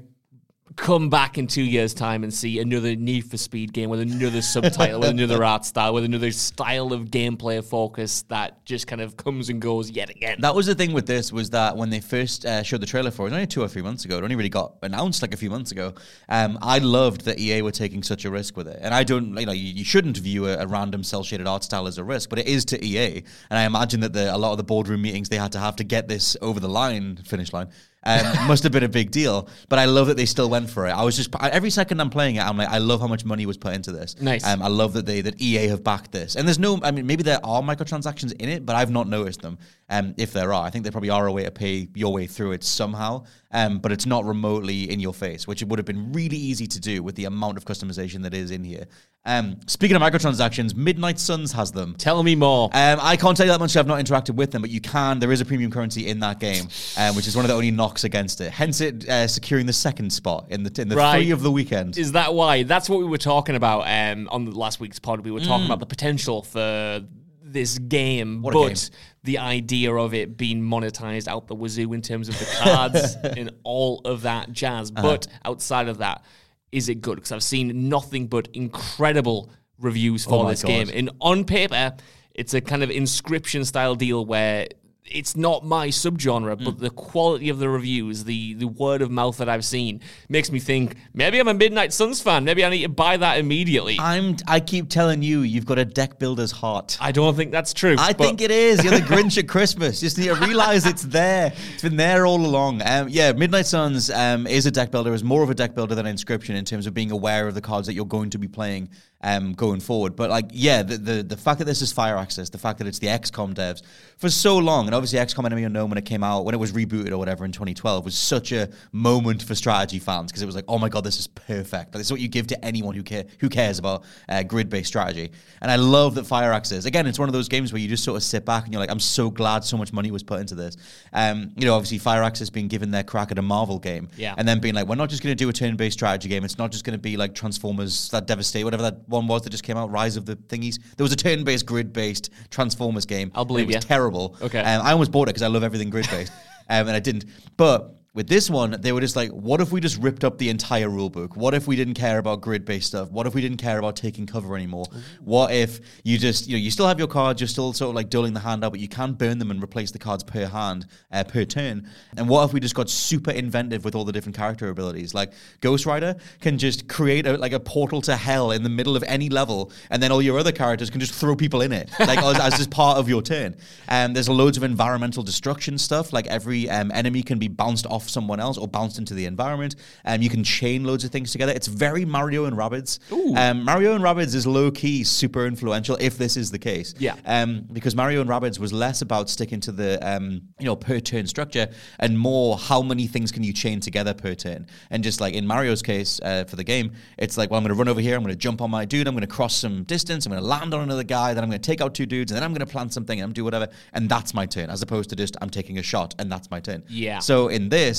come back in two years' time and see another Need for Speed game with another subtitle, with another art style, with another style of gameplay focus that just kind of comes and goes yet again. That was the thing with this was that when they first uh, showed the trailer for it, only two or three months ago, it only really got announced like a few months ago. Um, I loved that EA were taking such a risk with it, and I don't, you know, you, you shouldn't view a, a random cell shaded art style as a risk, but it is to EA, and I imagine that the, a lot of the boardroom meetings they had to have to get this over the line, finish line. Um, must have been a big deal, but I love that they still went for it. I was just every second I'm playing it, I'm like, I love how much money was put into this. Nice. Um, I love that they that EA have backed this, and there's no. I mean, maybe there are microtransactions in it, but I've not noticed them. Um, if there are, I think there probably are a way to pay your way through it somehow. Um, but it's not remotely in your face, which it would have been really easy to do with the amount of customization that is in here. Um, speaking of microtransactions, Midnight Suns has them. Tell me more. Um, I can't tell you that much. I've not interacted with them, but you can. There is a premium currency in that game, um, which is one of the only knocks against it. Hence, it uh, securing the second spot in the in the Right. three of the weekend. Is that why? That's what we were talking about um, on the last week's pod. We were Mm. talking about the potential for this game, What a but game. The idea of it being monetized out the wazoo in terms of the cards and all of that jazz. Uh-huh. But outside of that, is it good? Because I've seen nothing but incredible reviews for Oh this God. game. And on paper, it's a kind of inscryption style deal where it's not my subgenre, Hmm. but the quality of the reviews, the the word of mouth that I've seen, makes me think maybe I'm a Midnight Suns fan. Maybe I need to buy that immediately. I, I'm. I keep telling you, you've got a deck builder's heart. I don't think that's true. I but think it is. You're the Grinch at Christmas. Just need to realize it's there. It's been there all along. Um, yeah, Midnight Suns um, is a deck builder. Is more of a deck builder than Inscryption in terms of being aware of the cards that you're going to be playing um, going forward. But like, yeah, the, the the fact that this is Firaxis, the fact that it's the XCOM devs for so long, and obviously XCOM Enemy Unknown when it came out, when it was rebooted or whatever in 2012, was such a moment for strategy fans because it was like, oh my god, this is perfect. Like, This is what you give to anyone who care who cares about uh, grid based strategy. And I love that Firaxis. Again, it's one of those games where you just sort of sit back and you're like, I'm so glad so much money was put into this. Um, you know, obviously Firaxis being given their crack at a Marvel game, Yeah. and then being like, we're not just going to do a turn based strategy game. It's not just going to be like Transformers that devastate whatever that one was that just came out, Rise of the Thingies. There was a turn based grid based Transformers game. I'll believe it was terrible. Okay. Um, I almost bought it because I love everything grid based, um, and I didn't. But With this one, they were just like, what if we just ripped up the entire rulebook? What if we didn't care about grid based stuff? What if we didn't care about taking cover anymore? What if you just, you know, you still have your cards, you're still sort of like doling the hand out, but you can burn them and replace the cards per hand, uh, per turn? And what if we just got super inventive with all the different character abilities? Like Ghost Rider can just create a, like a portal to hell in the middle of any level, and then all your other characters can just throw people in it, like as, as just part of your turn. And there's loads of environmental destruction stuff, like every um, enemy can be bounced off someone else or bounced into the environment. Um, you can chain loads of things together. It's very Mario and Rabbids. Um, Mario and Rabbids is low key super influential if this is the case. Yeah. Um, because Mario and Rabbids was less about sticking to the um, you know per turn structure and more how many things can you chain together per turn. And just like in Mario's case uh, for the game, it's like well I'm going to run over here, I'm going to jump on my dude, I'm going to cross some distance, I'm going to land on another guy, then I'm going to take out two dudes, and then I'm going to plant something and I'm do whatever, and that's my turn, as opposed to just I'm taking a shot and that's my turn. Yeah. So in this,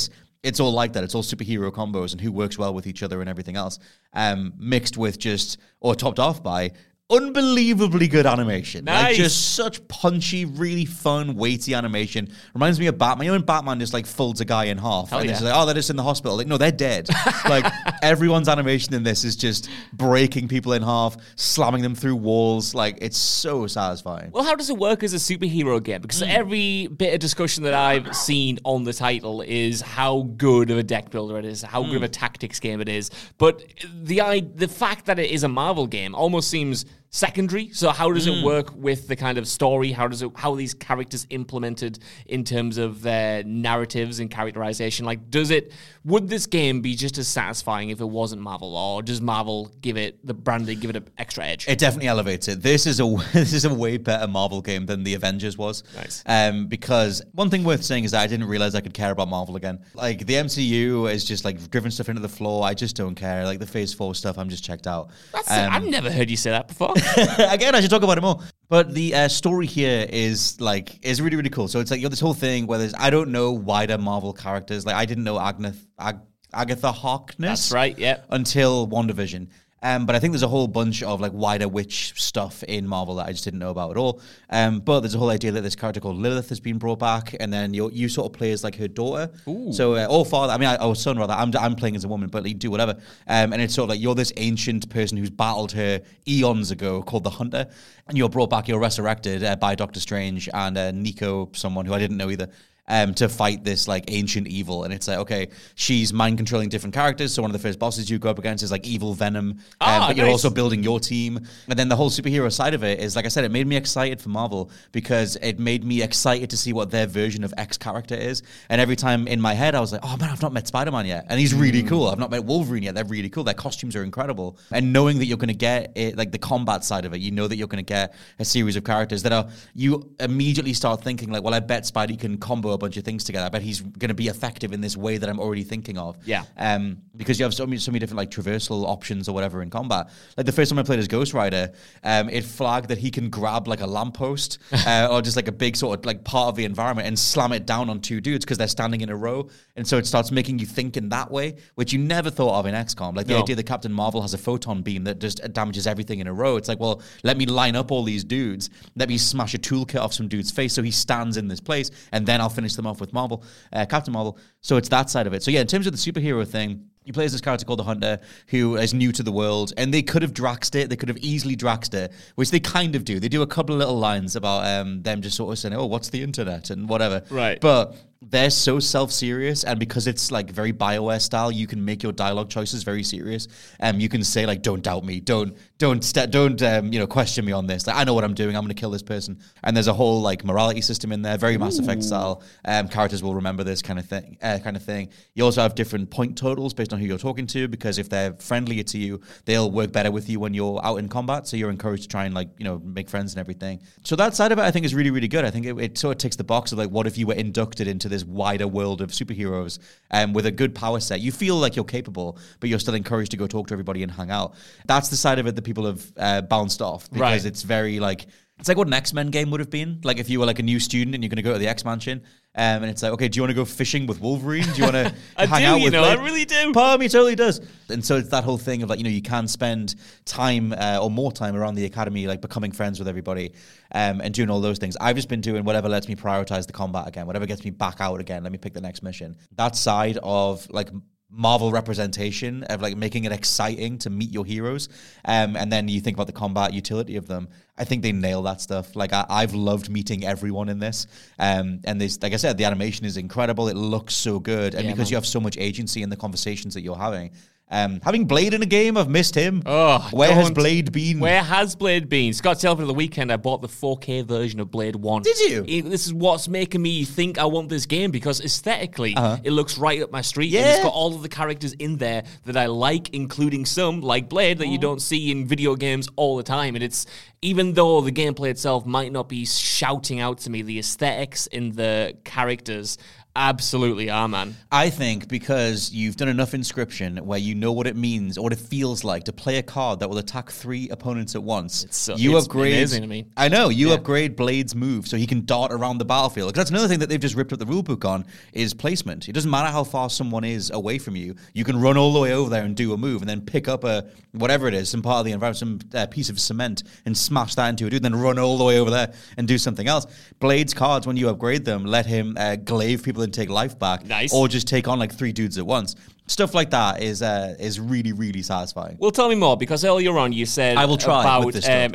it's all like that. It's all superhero combos and who works well with each other and everything else, um, mixed with just or topped off by unbelievably good animation. Like just such punchy, really fun, weighty animation. Reminds me of Batman. You know when Batman just like folds a guy in half Hell and yeah. it's like, oh, they're just in the hospital. Like, no, they're dead. like everyone's animation in this is just breaking people in half, slamming them through walls. Like it's so satisfying. Well, how does it work as a superhero game? Because hmm. every bit of discussion that I've seen on the title is how good of a deck builder it is, how good of hmm. a tactics game it is. But the I, the fact that it is a Marvel game almost seems secondary. So how does it work with the kind of story? How does it how are these characters implemented in terms of their narratives and characterization? Like, does it would this game be just as satisfying if it wasn't Marvel, or does Marvel give it the branding give it an extra edge? It definitely elevates it. This is a this is a way better Marvel game than the Avengers was. Nice. Um, because one thing worth saying is that I didn't realize I could care about Marvel again. Like the MCU is just like driven stuff into the floor. I just don't care. Like the Phase Four stuff, I'm just checked out. That's, Um, I've never heard you say that before. Again, I should talk about it more. But the uh, story here is like is really really cool. So it's like you know this whole thing where there's I don't know wider Marvel characters. Like I didn't know Agnes, Ag- Agatha Harkness. That's right, yeah. Until WandaVision. Um, but I think there's a whole bunch of like wider witch stuff in Marvel that I just didn't know about at all. Um, but there's a whole idea that this character called Lilith has been brought back, and then you you sort of play as like her daughter. So uh, or father, I mean, I, or son rather. I'm I'm playing as a woman, but you do whatever. Um, and it's sort of like you're this ancient person who's battled her eons ago, called the Hunter, and you're brought back. You're resurrected uh, by Doctor Strange and uh, Nico, someone who I didn't know either um, to fight this like ancient evil. And it's like, okay, she's mind controlling different characters. So one of the first bosses you go up against is like evil Venom, um, Ah, but you're nice. also building your team. And then the whole superhero side of it is, like I said, it made me excited for Marvel because it made me excited to see what their version of X character is. And every time in my head, I was like, oh man, I've not met Spider Man yet. And he's really cool. I've not met Wolverine yet. They're really cool. Their costumes are incredible. And knowing that you're going to get it, like the combat side of it, you know that you're going to get a series of characters that are, you immediately start thinking, like, well, I bet Spidey can combo a bunch of things together. I bet he's going to be effective in this way that I'm already thinking of. Yeah. Um, because you have so many, so many different like traversal options or whatever in combat. Like the first time I played as Ghost Rider, um, it flagged that he can grab like a lamppost uh, or just like a big sort of like part of the environment and slam it down on two dudes because they're standing in a row. And so it starts making you think in that way, which you never thought of in XCOM. Like the No. idea that Captain Marvel has a photon beam that just damages everything in a row. It's like, well, let me line up all these dudes, let me smash a toolkit off some dude's face so he stands in this place, and then I'll finish them off with Marvel, uh, Captain Marvel. So it's that side of it. So yeah, in terms of the superhero thing, you play as this character called the Hunter who is new to the world, and they could have draxed it. They could have easily draxed it, which they kind of do. They do a couple of little lines about um, them just sort of saying, "Oh, what's the internet?" and whatever. Right. But they're so self-serious, and because it's like very Bioware style, you can make your dialogue choices very serious. Um, you can say like, "Don't doubt me. Don't don't st- don't um, you know question me on this. Like, I know what I'm doing. I'm going to kill this person." And there's a whole like morality system in there, very Mass Effect style. Um, characters will remember this kind of thing. Uh, kind of thing. You also have different point totals based on who you're talking to, because if they're friendlier to you, they'll work better with you when you're out in combat. So you're encouraged to try and like you know make friends and everything. So that side of it, I think, is really really good. I think it, it sort of ticks the box of like, what if you were inducted into this wider world of superheroes um, with a good power set? You feel like you're capable, but you're still encouraged to go talk to everybody and hang out. That's the side of it that people have uh, bounced off because Right. it's very like It's like what an X Men game would have been. Like if you were like a new student and you're going to go to the X Mansion, um, and it's like, okay, do you want to go fishing with Wolverine? Do you want to I hang do, out you with? know, I really do. Part of me totally does. And so it's that whole thing of like, you know, you can spend time uh, or more time around the academy, like becoming friends with everybody, um, and doing all those things. I've just been doing whatever lets me prioritize the combat again, whatever gets me back out again. Let me pick the next mission. That side of like Marvel representation of like making it exciting to meet your heroes, um, and then you think about the combat utility of them. I think they nail that stuff. Like I, I've loved meeting everyone in this, um, and this, like I said, the animation is incredible. It looks so good, and Yeah, because man. you have so much agency in the conversations that you're having. Um, having Blade in a game, I've missed him. Oh, where has. Blade been? Where has Blade been? Scott Tilford the weekend I bought the 4K version of Blade 1. Did you? It- this is what's making me think I want this game because aesthetically it looks right up my street. And Uh-huh. Yeah. it's got all of the characters in there that I like, including some like Blade that you Oh. don't see in video games all the time. And it's even though the gameplay itself might not be shouting out to me, the aesthetics in the characters absolutely are, man. I think because you've done enough inscryption where you know what it means or what it feels like to play a card that will attack three opponents at once. It's so- you it's upgrade. amazing to me. I know you upgrade Blade's move so he can dart around the battlefield. 'Cause that's another thing that they've just ripped up the rulebook on is placement. It doesn't matter how far someone is away from you. You can run all the way over there and do a move, and then pick up a whatever it is, some part of the environment, some uh, piece of cement, and smash that into a dude. Then run all the way over there and do something else. Blade's cards, when you upgrade them, let him uh, glaive people and take life back Nice. or just take on like three dudes at once. Stuff like that is uh, is really really satisfying. Well, tell me more because earlier on you said I will try about with this um,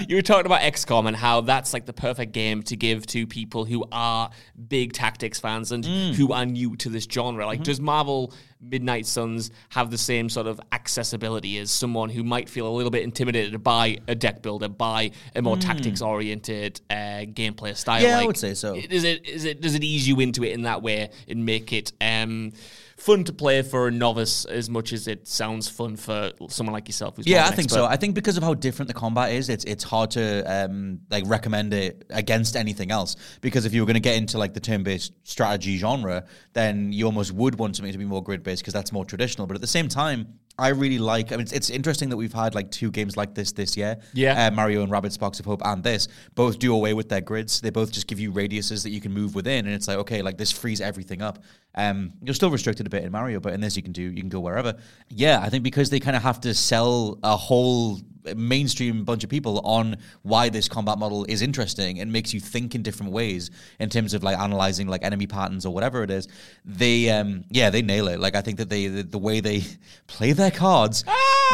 you were talking about XCOM and how that's like the perfect game to give to people who are big tactics fans and Mm. who are new to this genre. Mm-hmm. Like, does Marvel Midnight Suns have the same sort of accessibility as someone who might feel a little bit intimidated by a deck builder, by a more tactics oriented uh, gameplay style? Mm. Yeah, I would say so. Is it is it does it ease you into it in that way and make it um, fun to play for a novice as much as it sounds fun for someone like yourself? Who's Yeah, I think expert? so. I think because of how different the combat is, it's it's hard to um, like recommend it against anything else. Because if you were going to get into like the turn-based strategy genre, then you almost would want something to be more grid-based because that's more traditional. But at the same time, I really like. I mean, it's, it's interesting that we've had like two games like this this year. Yeah. uh, Mario and Rabbids Sparks of Hope, and this both do away with their grids. They both just give you radiuses that you can move within, and it's like okay, like this frees everything up. Um, you're still restricted a bit in Mario, but in this you can do you can go wherever. Yeah, I think because they kind of have to sell a whole mainstream bunch of people on why this combat model is interesting and makes you think in different ways in terms of like analyzing like enemy patterns or whatever it is they um yeah they nail it. Like i think that they the, the way they play their cards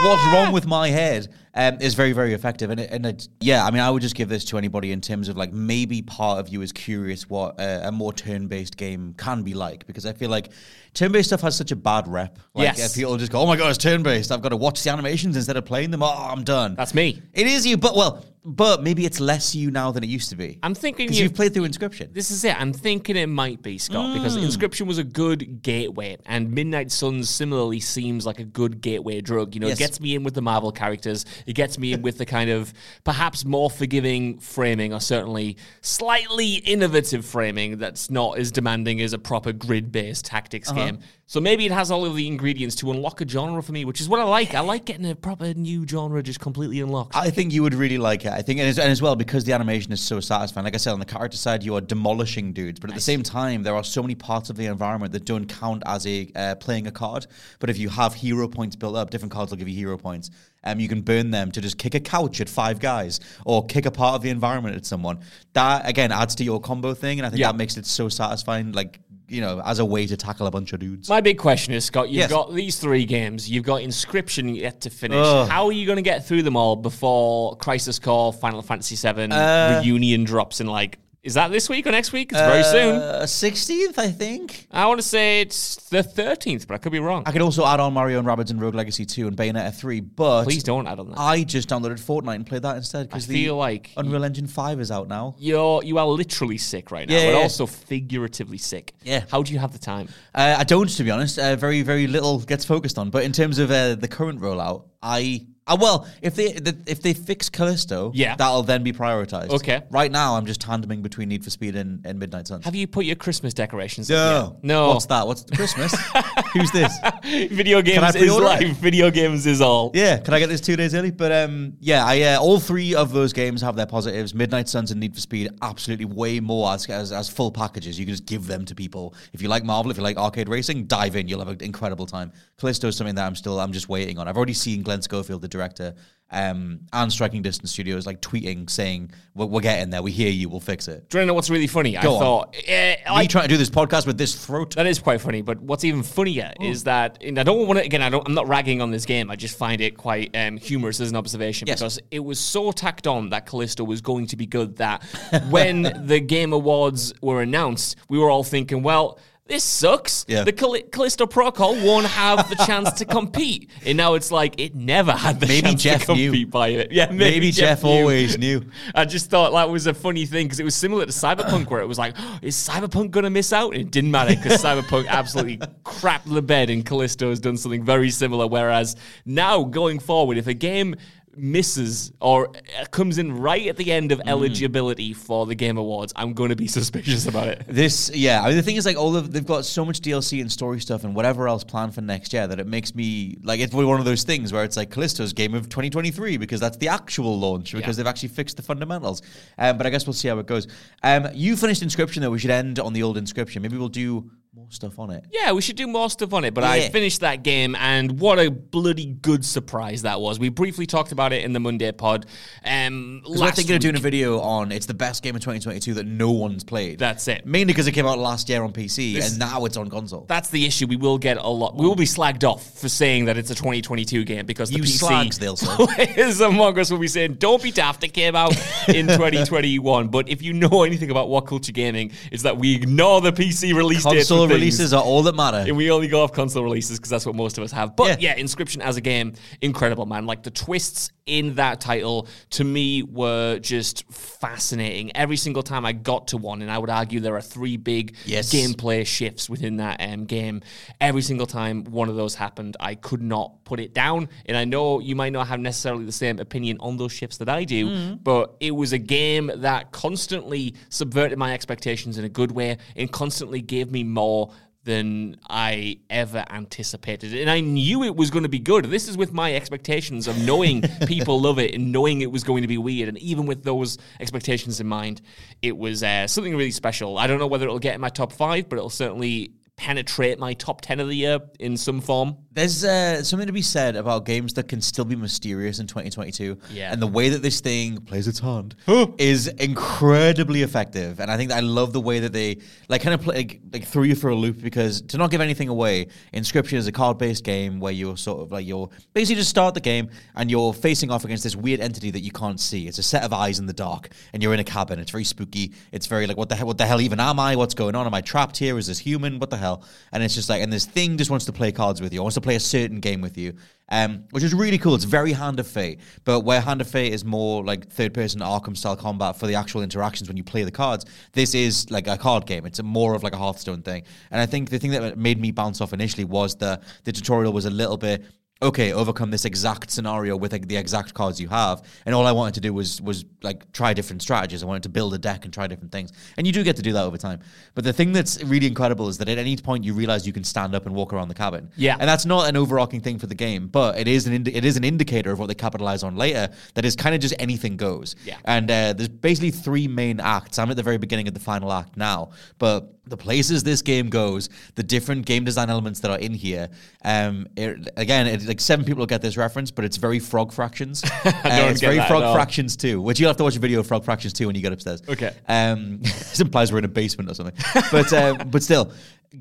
what's wrong with my head um, is very very effective and it, and it, yeah i mean i would just give this to anybody in terms of like maybe part of you is curious what a, a more turn-based game can be like because i feel like turn-based stuff has such a bad rep like Yes. people just go oh my god it's turn-based i've got to watch the animations instead of playing them oh i'm done That's me. it is you, but well, but maybe it's less you now than it used to be. I'm thinking because you- you've played through Inscryption. This is it. I'm thinking it might be Scott because Mm. Inscryption was a good gateway, and Midnight Suns similarly seems like a good gateway drug. You know, Yes. it gets me in with the Marvel characters. It gets me in with the kind of perhaps more forgiving framing, or certainly slightly innovative framing that's not as demanding as a proper grid-based tactics Uh-huh. game. So maybe it has all of the ingredients to unlock a genre for me, which is what I like. I like getting a proper new genre just completely unlocked. I think you would really like it. I think, and as, and as well because the animation is so satisfying. Like I said, on the character side, you are demolishing dudes, but at the same time, there are so many parts of the environment that don't count as a uh, playing a card. But if you have hero points built up, different cards will give you hero points. Um, you can burn them to just kick a couch at five guys or kick a part of the environment at someone. That again adds to your combo thing, and I think Yeah. that makes it so satisfying. Like you know, as a way to tackle a bunch of dudes. My big question is, Scott, you've Yes. got these three games. You've got Inscryption yet to finish. Ugh. How are you going to get through them all before Crisis Core, Final Fantasy VII Uh, Reunion drops in like, is that this week or next week? It's very soon. Uh, Sixteenth, I think. I want to say it's the 13th, but I could be wrong. I could also add on Mario and Rabbids and Rogue Legacy 2 and Bayonetta 3, but Please don't add on that. I just downloaded Fortnite and played that instead because I the feel like Unreal Engine 5 is out now. You're you are literally sick right now, Yeah, but yeah. also figuratively sick. Yeah. How do you have the time? Uh, I don't, to be honest. Uh, very, very little gets focused on. But in terms of uh, the current rollout, I uh, well, if they the, if they fix Callisto, Yeah. that'll then be prioritized. Okay. Right now, I'm just tandeming between Need for Speed and, and Midnight Suns. Have you put your Christmas decorations up no, yet? No. What's that? What's Christmas? Who's this? Video games is pre-order it? life. Video games is all. Yeah, can I get this two days early? But um, yeah, I uh, all three of those games have their positives. Midnight Suns and Need for Speed, absolutely way more as, as as full packages. You can just give them to people. If you like Marvel, if you like arcade racing, dive in. You'll have an incredible time. Callisto is something that I'm still I'm just waiting on. I've already seen Glenn Schofield, the director, um, and Striking Distance Studios, like tweeting saying, "We're, we're getting there. We hear you. We'll fix it." Do you know what's really funny? I on. thought eh, Me I, trying to do this podcast with this throat. that is quite funny. But what's even funnier Oh. is that, and I don't want to again. I don't. I'm not ragging on this game. I just find it quite um, humorous as an observation Yes. because it was so tacked on that Callisto was going to be good that when the Game Awards were announced, we were all thinking, well. This sucks. Yeah. The Calli- Callisto Protocol won't have the chance to compete, and now it's like it never had the Maybe chance Geoff to knew. compete by it. Yeah, maybe, Maybe Geoff knew. always knew. I just thought that was a funny thing because it was similar to Cyberpunk, where it was like, is Cyberpunk going to miss out? And it didn't matter because Cyberpunk absolutely crapped the bed, and Callisto has done something very similar. Whereas now, going forward, if a game misses or comes in right at the end of eligibility for the Game Awards, I'm going to be suspicious about it. This, yeah. I mean, the thing is, like, all of they've got so much DLC and story stuff and whatever else planned for next year that it makes me like it's one of those things where it's like Callisto's game of 2023 because that's the actual launch because they've actually fixed the fundamentals. Um, but I guess we'll see how it goes. Um, you finished Inscryption though. We should end on the old Inscryption. Maybe we'll do more stuff on it. Yeah, we should do more stuff on it. But I finished that game, and what a bloody good surprise that was. We briefly talked about it in the Monday pod. Um, Because we're last thinking of doing a video on it's the best game of 2022 that no one's played. That's it. Mainly because it came out last year on PC This- and now it's on console. That's the issue. We will get a lot. We will be slagged off for saying that it's a 2022 game because the You PC slags, they'll say. players among us will be saying, "Don't be daft." It came out in 2021. But if you know anything about what culture gaming, it's that we ignore the PC release dates. Console things. releases are all that matter. And we only go off console releases because that's what most of us have. But Yeah. yeah. Inscryption as a game, incredible, man. Like the twists in that title to me were just fascinating. Every single time I got to one, and I would argue there are three big Yes. gameplay shifts within that um, game. Every single time one of those happened, I could not put it down. And I know you might not have necessarily the same opinion on those shifts that I do, Mm. but it was a game that constantly subverted my expectations in a good way and constantly gave me more than I ever anticipated. And I knew it was going to be good. This is with my expectations of knowing people love it and knowing it was going to be weird. And even with those expectations in mind, it was uh, something really special. I don't know whether it'll get in my top five, but it'll certainly penetrate my top 10 of the year in some form. There's uh, something to be said about games that can still be mysterious in 2022. Yeah. And the way that this thing plays its hand is incredibly effective. And I think I love the way that they like kind of play, like, like threw you for a loop because to not give anything away, Inscryption is a card-based game where you're sort of like you're basically just start the game and you're facing off against this weird entity that you can't see. It's a set of eyes in the dark and you're in a cabin. It's very spooky. It's very like what the hell what the hell even am I? What's going on? Am I trapped here? Is this human? What the hell? And it's just like and this thing just wants to play cards with you. Wants to play a certain game with you. Um, which is really cool. It's very Hand of Fate, but where Hand of Fate is more like third person Arkham style combat for the actual interactions when you play the cards, this is like a card game. It's more of like a Hearthstone thing. And I think the thing that made me bounce off initially was the the tutorial was a little bit okay, overcome this exact scenario with like, the exact cards you have. And all I wanted to do was was like try different strategies. I wanted to build a deck and try different things. And you do get to do that over time. But the thing that's really incredible is that at any point you realize you can stand up and walk around the cabin. Yeah. And that's not an overarching thing for the game, but it is an indi- it is an indicator of what they capitalize on later. That is kind of just anything goes. Yeah. And uh, there's basically three main acts. I'm at the very beginning of the final act now, but the places this game goes, the different game design elements that are in here. Um, it, again, it, like seven people will get this reference, but it's very Frog Fractions. Uh, it's very Frog. Fractions too, which you'll have to watch a video of Frog Fractions too when you get upstairs. Okay. Um, this implies we're in a basement or something, but uh, but still,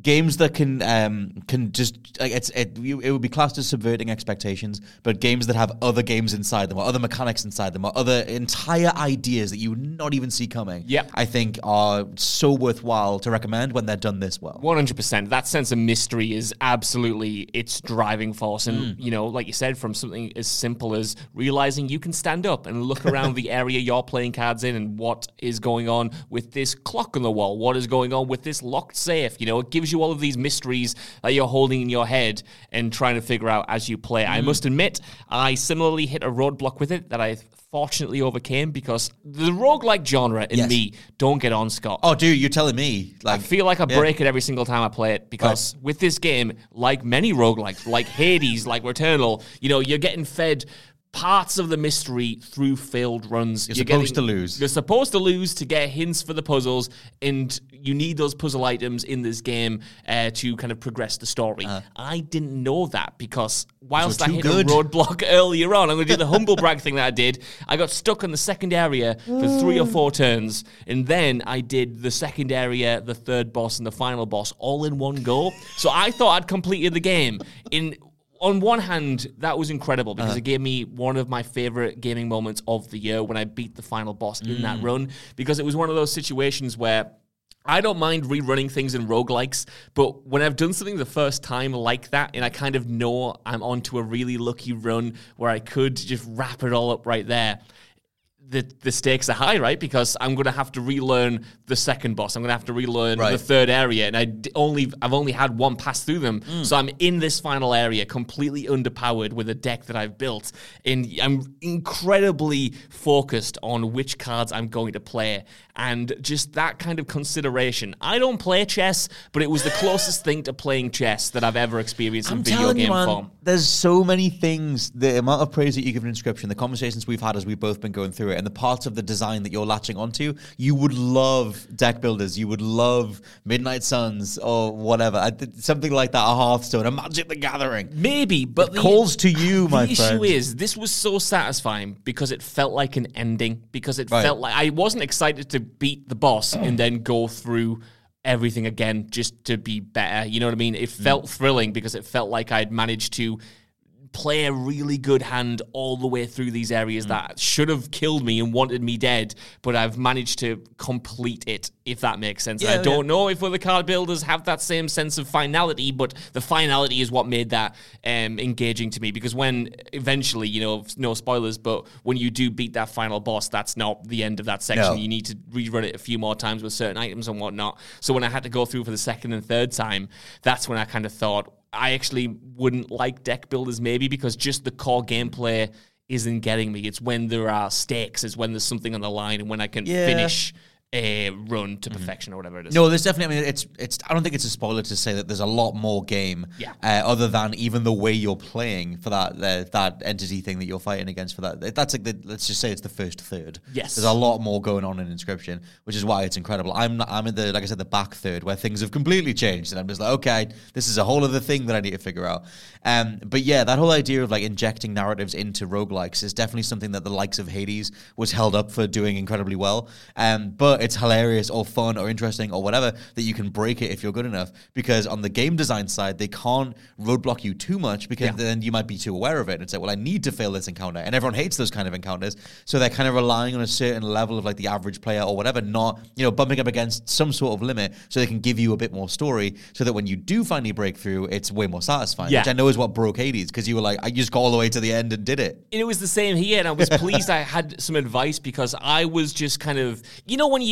games that can um, can just like it's it, you, it would be classed as subverting expectations, but games that have other games inside them or other mechanics inside them or other entire ideas that you would not even see coming. Yeah, I think are so worthwhile to recommend when they're done this well. One hundred percent. That sense of mystery is absolutely its driving force, and Mm. you know, like you said, from something as simple as realizing you can stand up and look around the area you're playing cards in, and what is going on with this clock on the wall, what is going on with this locked safe. You know, it gives gives you all of these mysteries that you're holding in your head and trying to figure out as you play. I mm. must admit, I similarly hit a roadblock with it that I fortunately overcame because the roguelike genre in Yes. me don't get on, Scott. Oh, dude, you're telling me. Like, I feel like I yeah. break it every single time I play it because with this game, like many roguelikes, like Hades, like Returnal, you know, you're getting fed parts of the mystery through failed runs. You're supposed getting- to lose. You're supposed to lose to get hints for the puzzles, and you need those puzzle items in this game uh, to kind of progress the story. I didn't know that because whilst I hit good. a roadblock earlier on, I'm going to do the humble brag thing that I did. I got stuck in the second area for three or four turns, and then I did the second area, the third boss, and the final boss all in one go. So I thought I'd completed the game in. On one hand, that was incredible because uh-huh. it gave me one of my favorite gaming moments of the year when I beat the final boss in that mm. run. Because it was one of those situations where I don't mind rerunning things in roguelikes, but when I've done something the first time like that, and I kind of know I'm onto a really lucky run where I could just wrap it all up right there, the, the stakes are high, right? Because I'm going to have to relearn the second boss. I'm going to have to relearn Right. the third area, and I d- only I've only had one pass through them, mm. so I'm in this final area completely underpowered with a deck that I've built, and I'm incredibly focused on which cards I'm going to play, and just that kind of consideration. I don't play chess, but it was the closest thing to playing chess that I've ever experienced in I'm video telling game you, man, form. there's so many things. The amount of praise that you give an inscryption, the conversations we've had as we've both been going through it, and the parts of the design that you're latching onto, you would love deck builders. You would love Midnight Suns or whatever. Something like that, a Hearthstone, a Magic the Gathering. Maybe, but It the, calls to you, my the friend. issue is this was so satisfying because it felt like an ending because it Right. felt like I wasn't excited to beat the boss and then go through everything again just to be better. You know what I mean? It felt Mm. thrilling because it felt like I'd managed to play a really good hand all the way through these areas Mm. that should have killed me and wanted me dead, but I've managed to complete it, if that makes sense. Yeah, I don't know if other card builders have that same sense of finality, but the finality is what made that um, engaging to me. Because when eventually, you know, no spoilers, but when you do beat that final boss, that's not the end of that section. No. You need to rerun it a few more times with certain items and whatnot. So when I had to go through for the second and third time, that's when I kind of thought I actually wouldn't like deck builders maybe because just the core gameplay isn't getting me. It's when there are stakes, it's when there's something on the line, and when I can Yeah. finish a run to perfection or whatever it is. No, there's definitely. I mean, it's it's. I don't think it's a spoiler to say that there's a lot more game. Yeah. Uh, other than even the way you're playing for that uh, that entity thing that you're fighting against for that. That's like the. Let's just say it's the first third. Yes. There's a lot more going on in Inscryption, which is why it's incredible. I'm not, I'm in the like I said the back third where things have completely changed, and I'm just like, okay, this is a whole other thing that I need to figure out. Um, but yeah, that whole idea of like injecting narratives into roguelikes is definitely something that the likes of Hades was held up for doing incredibly well. Um, but it's hilarious or fun or interesting or whatever that you can break it if you're good enough. Because on the game design side, they can't roadblock you too much because then you might be too aware of it and say, well, I need to fail this encounter. And everyone hates those kind of encounters. So they're kind of relying on a certain level of like the average player or whatever, not, you know, bumping up against some sort of limit so they can give you a bit more story so that when you do finally break through, it's way more satisfying. Yeah. Which I know is what broke Hades because you were like, I just got all the way to the end and did it. And it was the same here, and I was pleased I had some advice because I was just kind of, you know, when you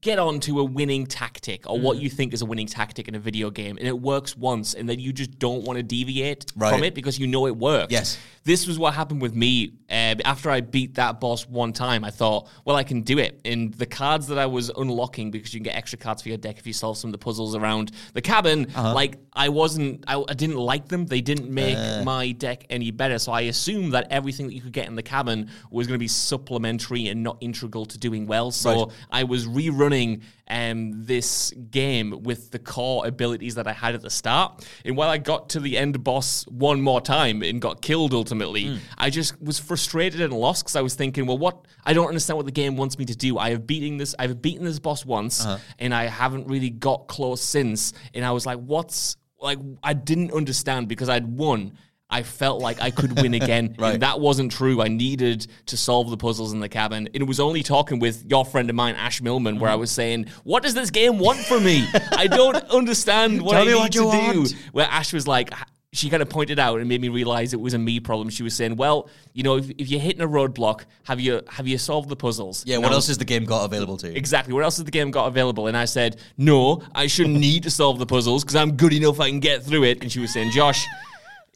get onto a winning tactic or Mm. what you think is a winning tactic in a video game, and it works once, and then you just don't want to deviate Right. from it because you know it works. Yes. This was what happened with me. Uh, after I beat that boss one time, I thought, well, I can do it. And the cards that I was unlocking, because you can get extra cards for your deck if you solve some of the puzzles around the cabin, Uh-huh. like I wasn't, I, I didn't like them. They didn't make Uh. my deck any better. So I assumed that everything that you could get in the cabin was going to be supplementary and not integral to doing well. So Right. I was rerunning um, this game with the core abilities that I had at the start. And while I got to the end boss one more time and got killed ultimately, Hmm. I just was frustrated and lost because I was thinking, well, what? I don't understand what the game wants me to do. I have beating this. I've beaten this boss once, Uh-huh. and I haven't really got close since. And I was like, what's like? I didn't understand because I'd won. I felt like I could win again. Right. And that wasn't true. I needed to solve the puzzles in the cabin. And it was only talking with your friend of mine, Ash Millman, where I was saying, What does this game want from me? I don't understand what Tell I need what to do. want. Where Ash was like, she kind of pointed out and made me realize it was a me problem. She was saying, "Well, you know, if, if you're hitting a roadblock, have you have you solved the puzzles? Yeah, what else has the game got available to you? Exactly. What else has the game got available? And I said, no, I shouldn't need to solve the puzzles because I'm good enough. I can get through it. And she was saying, Josh,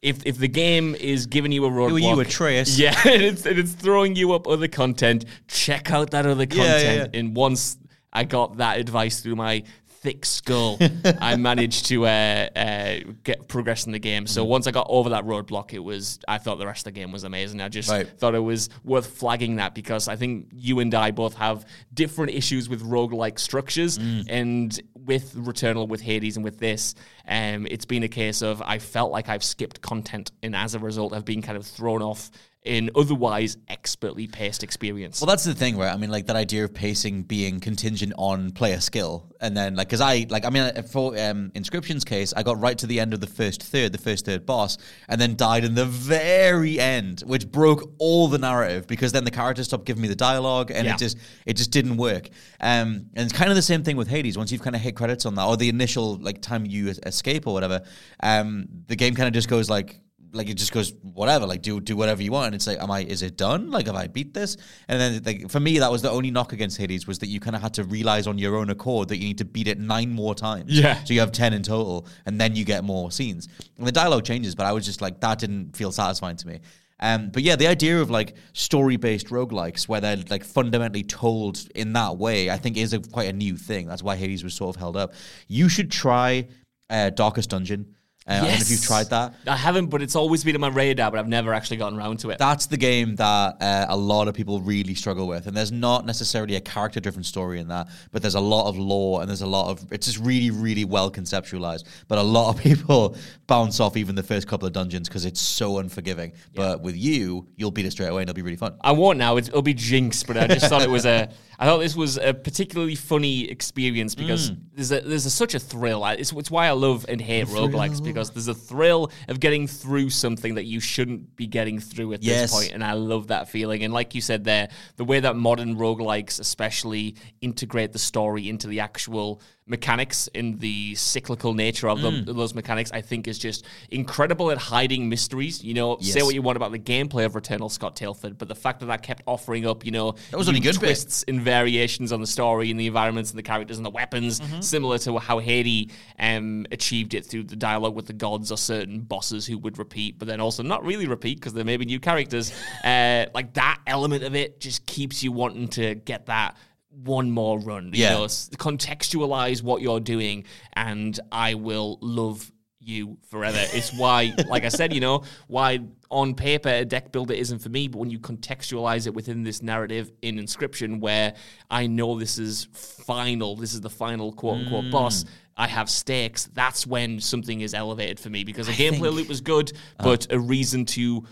if if the game is giving you a roadblock, Who are you, Atreus? Yeah, and it's and it's throwing you up other content. Check out that other content. Yeah, yeah. And once I got that advice through my thick skull, I managed to uh, uh, get progress in the game. So Mm-hmm. once I got over that roadblock, it was I thought the rest of the game was amazing. I just Right. thought it was worth flagging that because I think you and I both have different issues with roguelike structures Mm. and with Returnal, with Hades, and with this, um, it's been a case of I felt like I've skipped content, and as a result, I've been kind of thrown off in otherwise expertly paced experience. Well, that's the thing, right? I mean, like that idea of pacing being contingent on player skill, and then like, because I like, I mean, uh, for um, Inscryption's case, I got right to the end of the first third, the first third boss, and then died in the very end, which broke all the narrative because then the characters stopped giving me the dialogue, and Yeah. it just it just didn't work. Um, and it's kind of the same thing with Hades. Once you've kind of hit credits on that, or the initial like time you escape or whatever, um, the game kind of just goes like like it just goes whatever like do do whatever you want and it's like am i is it done like have i beat this and then like for me that was the only knock against hades was that you kind of had to realize on your own accord that you need to beat it nine more times Yeah. so you have 10 in total and then you get more scenes and the dialogue changes but i was just like that didn't feel satisfying to me um, but yeah, the idea of like story-based roguelikes where they're like fundamentally told in that way, I think is a, quite a new thing. That's why Hades was sort of held up. You should try uh, Darkest Dungeon. Uh, I don't know if you've tried that. I haven't, but it's always been on my radar, but I've never actually gotten around to it. That's the game that uh, a lot of people really struggle with, and there's not necessarily a character-driven story in that, but there's a lot of lore and there's a lot of it's just really, really well conceptualized. But a lot of people bounce off even the first couple of dungeons because it's so unforgiving. But with you, you'll beat it straight away, and it'll be really fun. I won't now. It's, it'll be Jinx, but I just thought it was a. I thought this was a particularly funny experience because Mm. there's a there's a, such a thrill. It's, it's why I love and hate roguelikes because mm. there's a thrill of getting through something that you shouldn't be getting through at Yes. this point, and I love that feeling. And like you said there, the way that modern roguelikes especially integrate the story into the actual mechanics in the cyclical nature of them, Mm. those mechanics, I think is just incredible at hiding mysteries. You know, say what you want about the gameplay of Returnal, Scott Tilford, but the fact that that kept offering up, you know, That was only good bit. twists and variations on the story and the environments and the characters and the weapons, Mm-hmm. similar to how Hades um, achieved it through the dialogue with the gods or certain bosses who would repeat, but then also not really repeat because there may be new characters. Uh, like that element of it just keeps you wanting to get that one more run. You know, contextualize what you're doing, and I will love you forever. It's why, like I said, you know, why on paper a deck builder isn't for me, but when you contextualize it within this narrative in Inscryption, where I know this is final, this is the final quote unquote Mm. boss. I have stakes. That's when something is elevated for me because a gameplay loop is good, Uh. but a reason to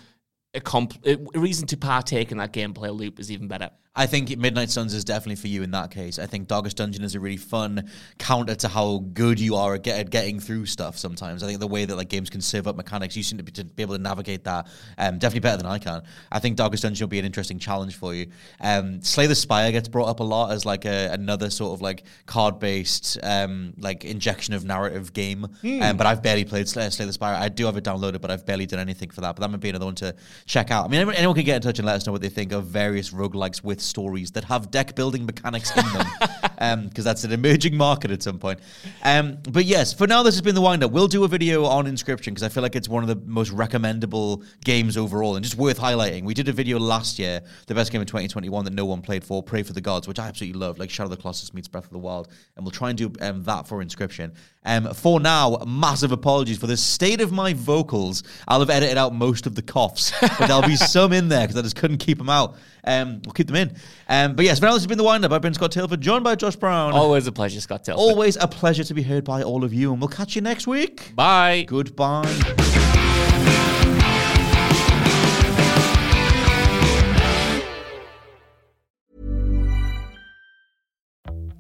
a, comp- a reason to partake in that gameplay loop is even better. I think Midnight Suns is definitely for you in that case. I think Darkest Dungeon is a really fun counter to how good you are at, get, at getting through stuff sometimes. I think the way that like games can serve up mechanics, you seem to be, to be able to navigate that um, definitely better than I can. I think Darkest Dungeon will be an interesting challenge for you. Um, Slay the Spire gets brought up a lot as like a, another sort of like card based um, like injection of narrative game. Um, but I've barely played Slay, Slay the Spire. I do have it downloaded, but I've barely done anything for that. But that might be another one to check out. I mean, anyone, anyone can get in touch and let us know what they think of various roguelikes with stories that have deck building mechanics in them, because that's an emerging market at some point. Um, but yes, for now, this has been the wind up. We'll do a video on Inscryption because I feel like it's one of the most recommendable games overall and just worth highlighting. We did a video last year, the best game of 2021 that no one played for, Praey for the Gods, which I absolutely love, like Shadow of the Colossus meets Breath of the Wild, and we'll try and do um, that for Inscryption. Um, for now, massive apologies for the state of my vocals. I'll have edited out most of the coughs, but there'll be some in there because I just couldn't keep them out. Um, we'll keep them in. Um, but yes, for now, this has been the wind up. I've been Scott Tilford, joined by Josh Brown. Always a pleasure, Scott Tilford. Always a pleasure to be heard by all of you, and we'll catch you next week. Bye. Goodbye.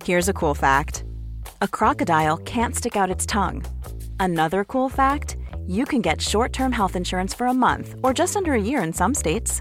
Here's a cool fact a crocodile can't stick out its tongue. Another cool fact you can get short term health insurance for a month or just under a year in some states.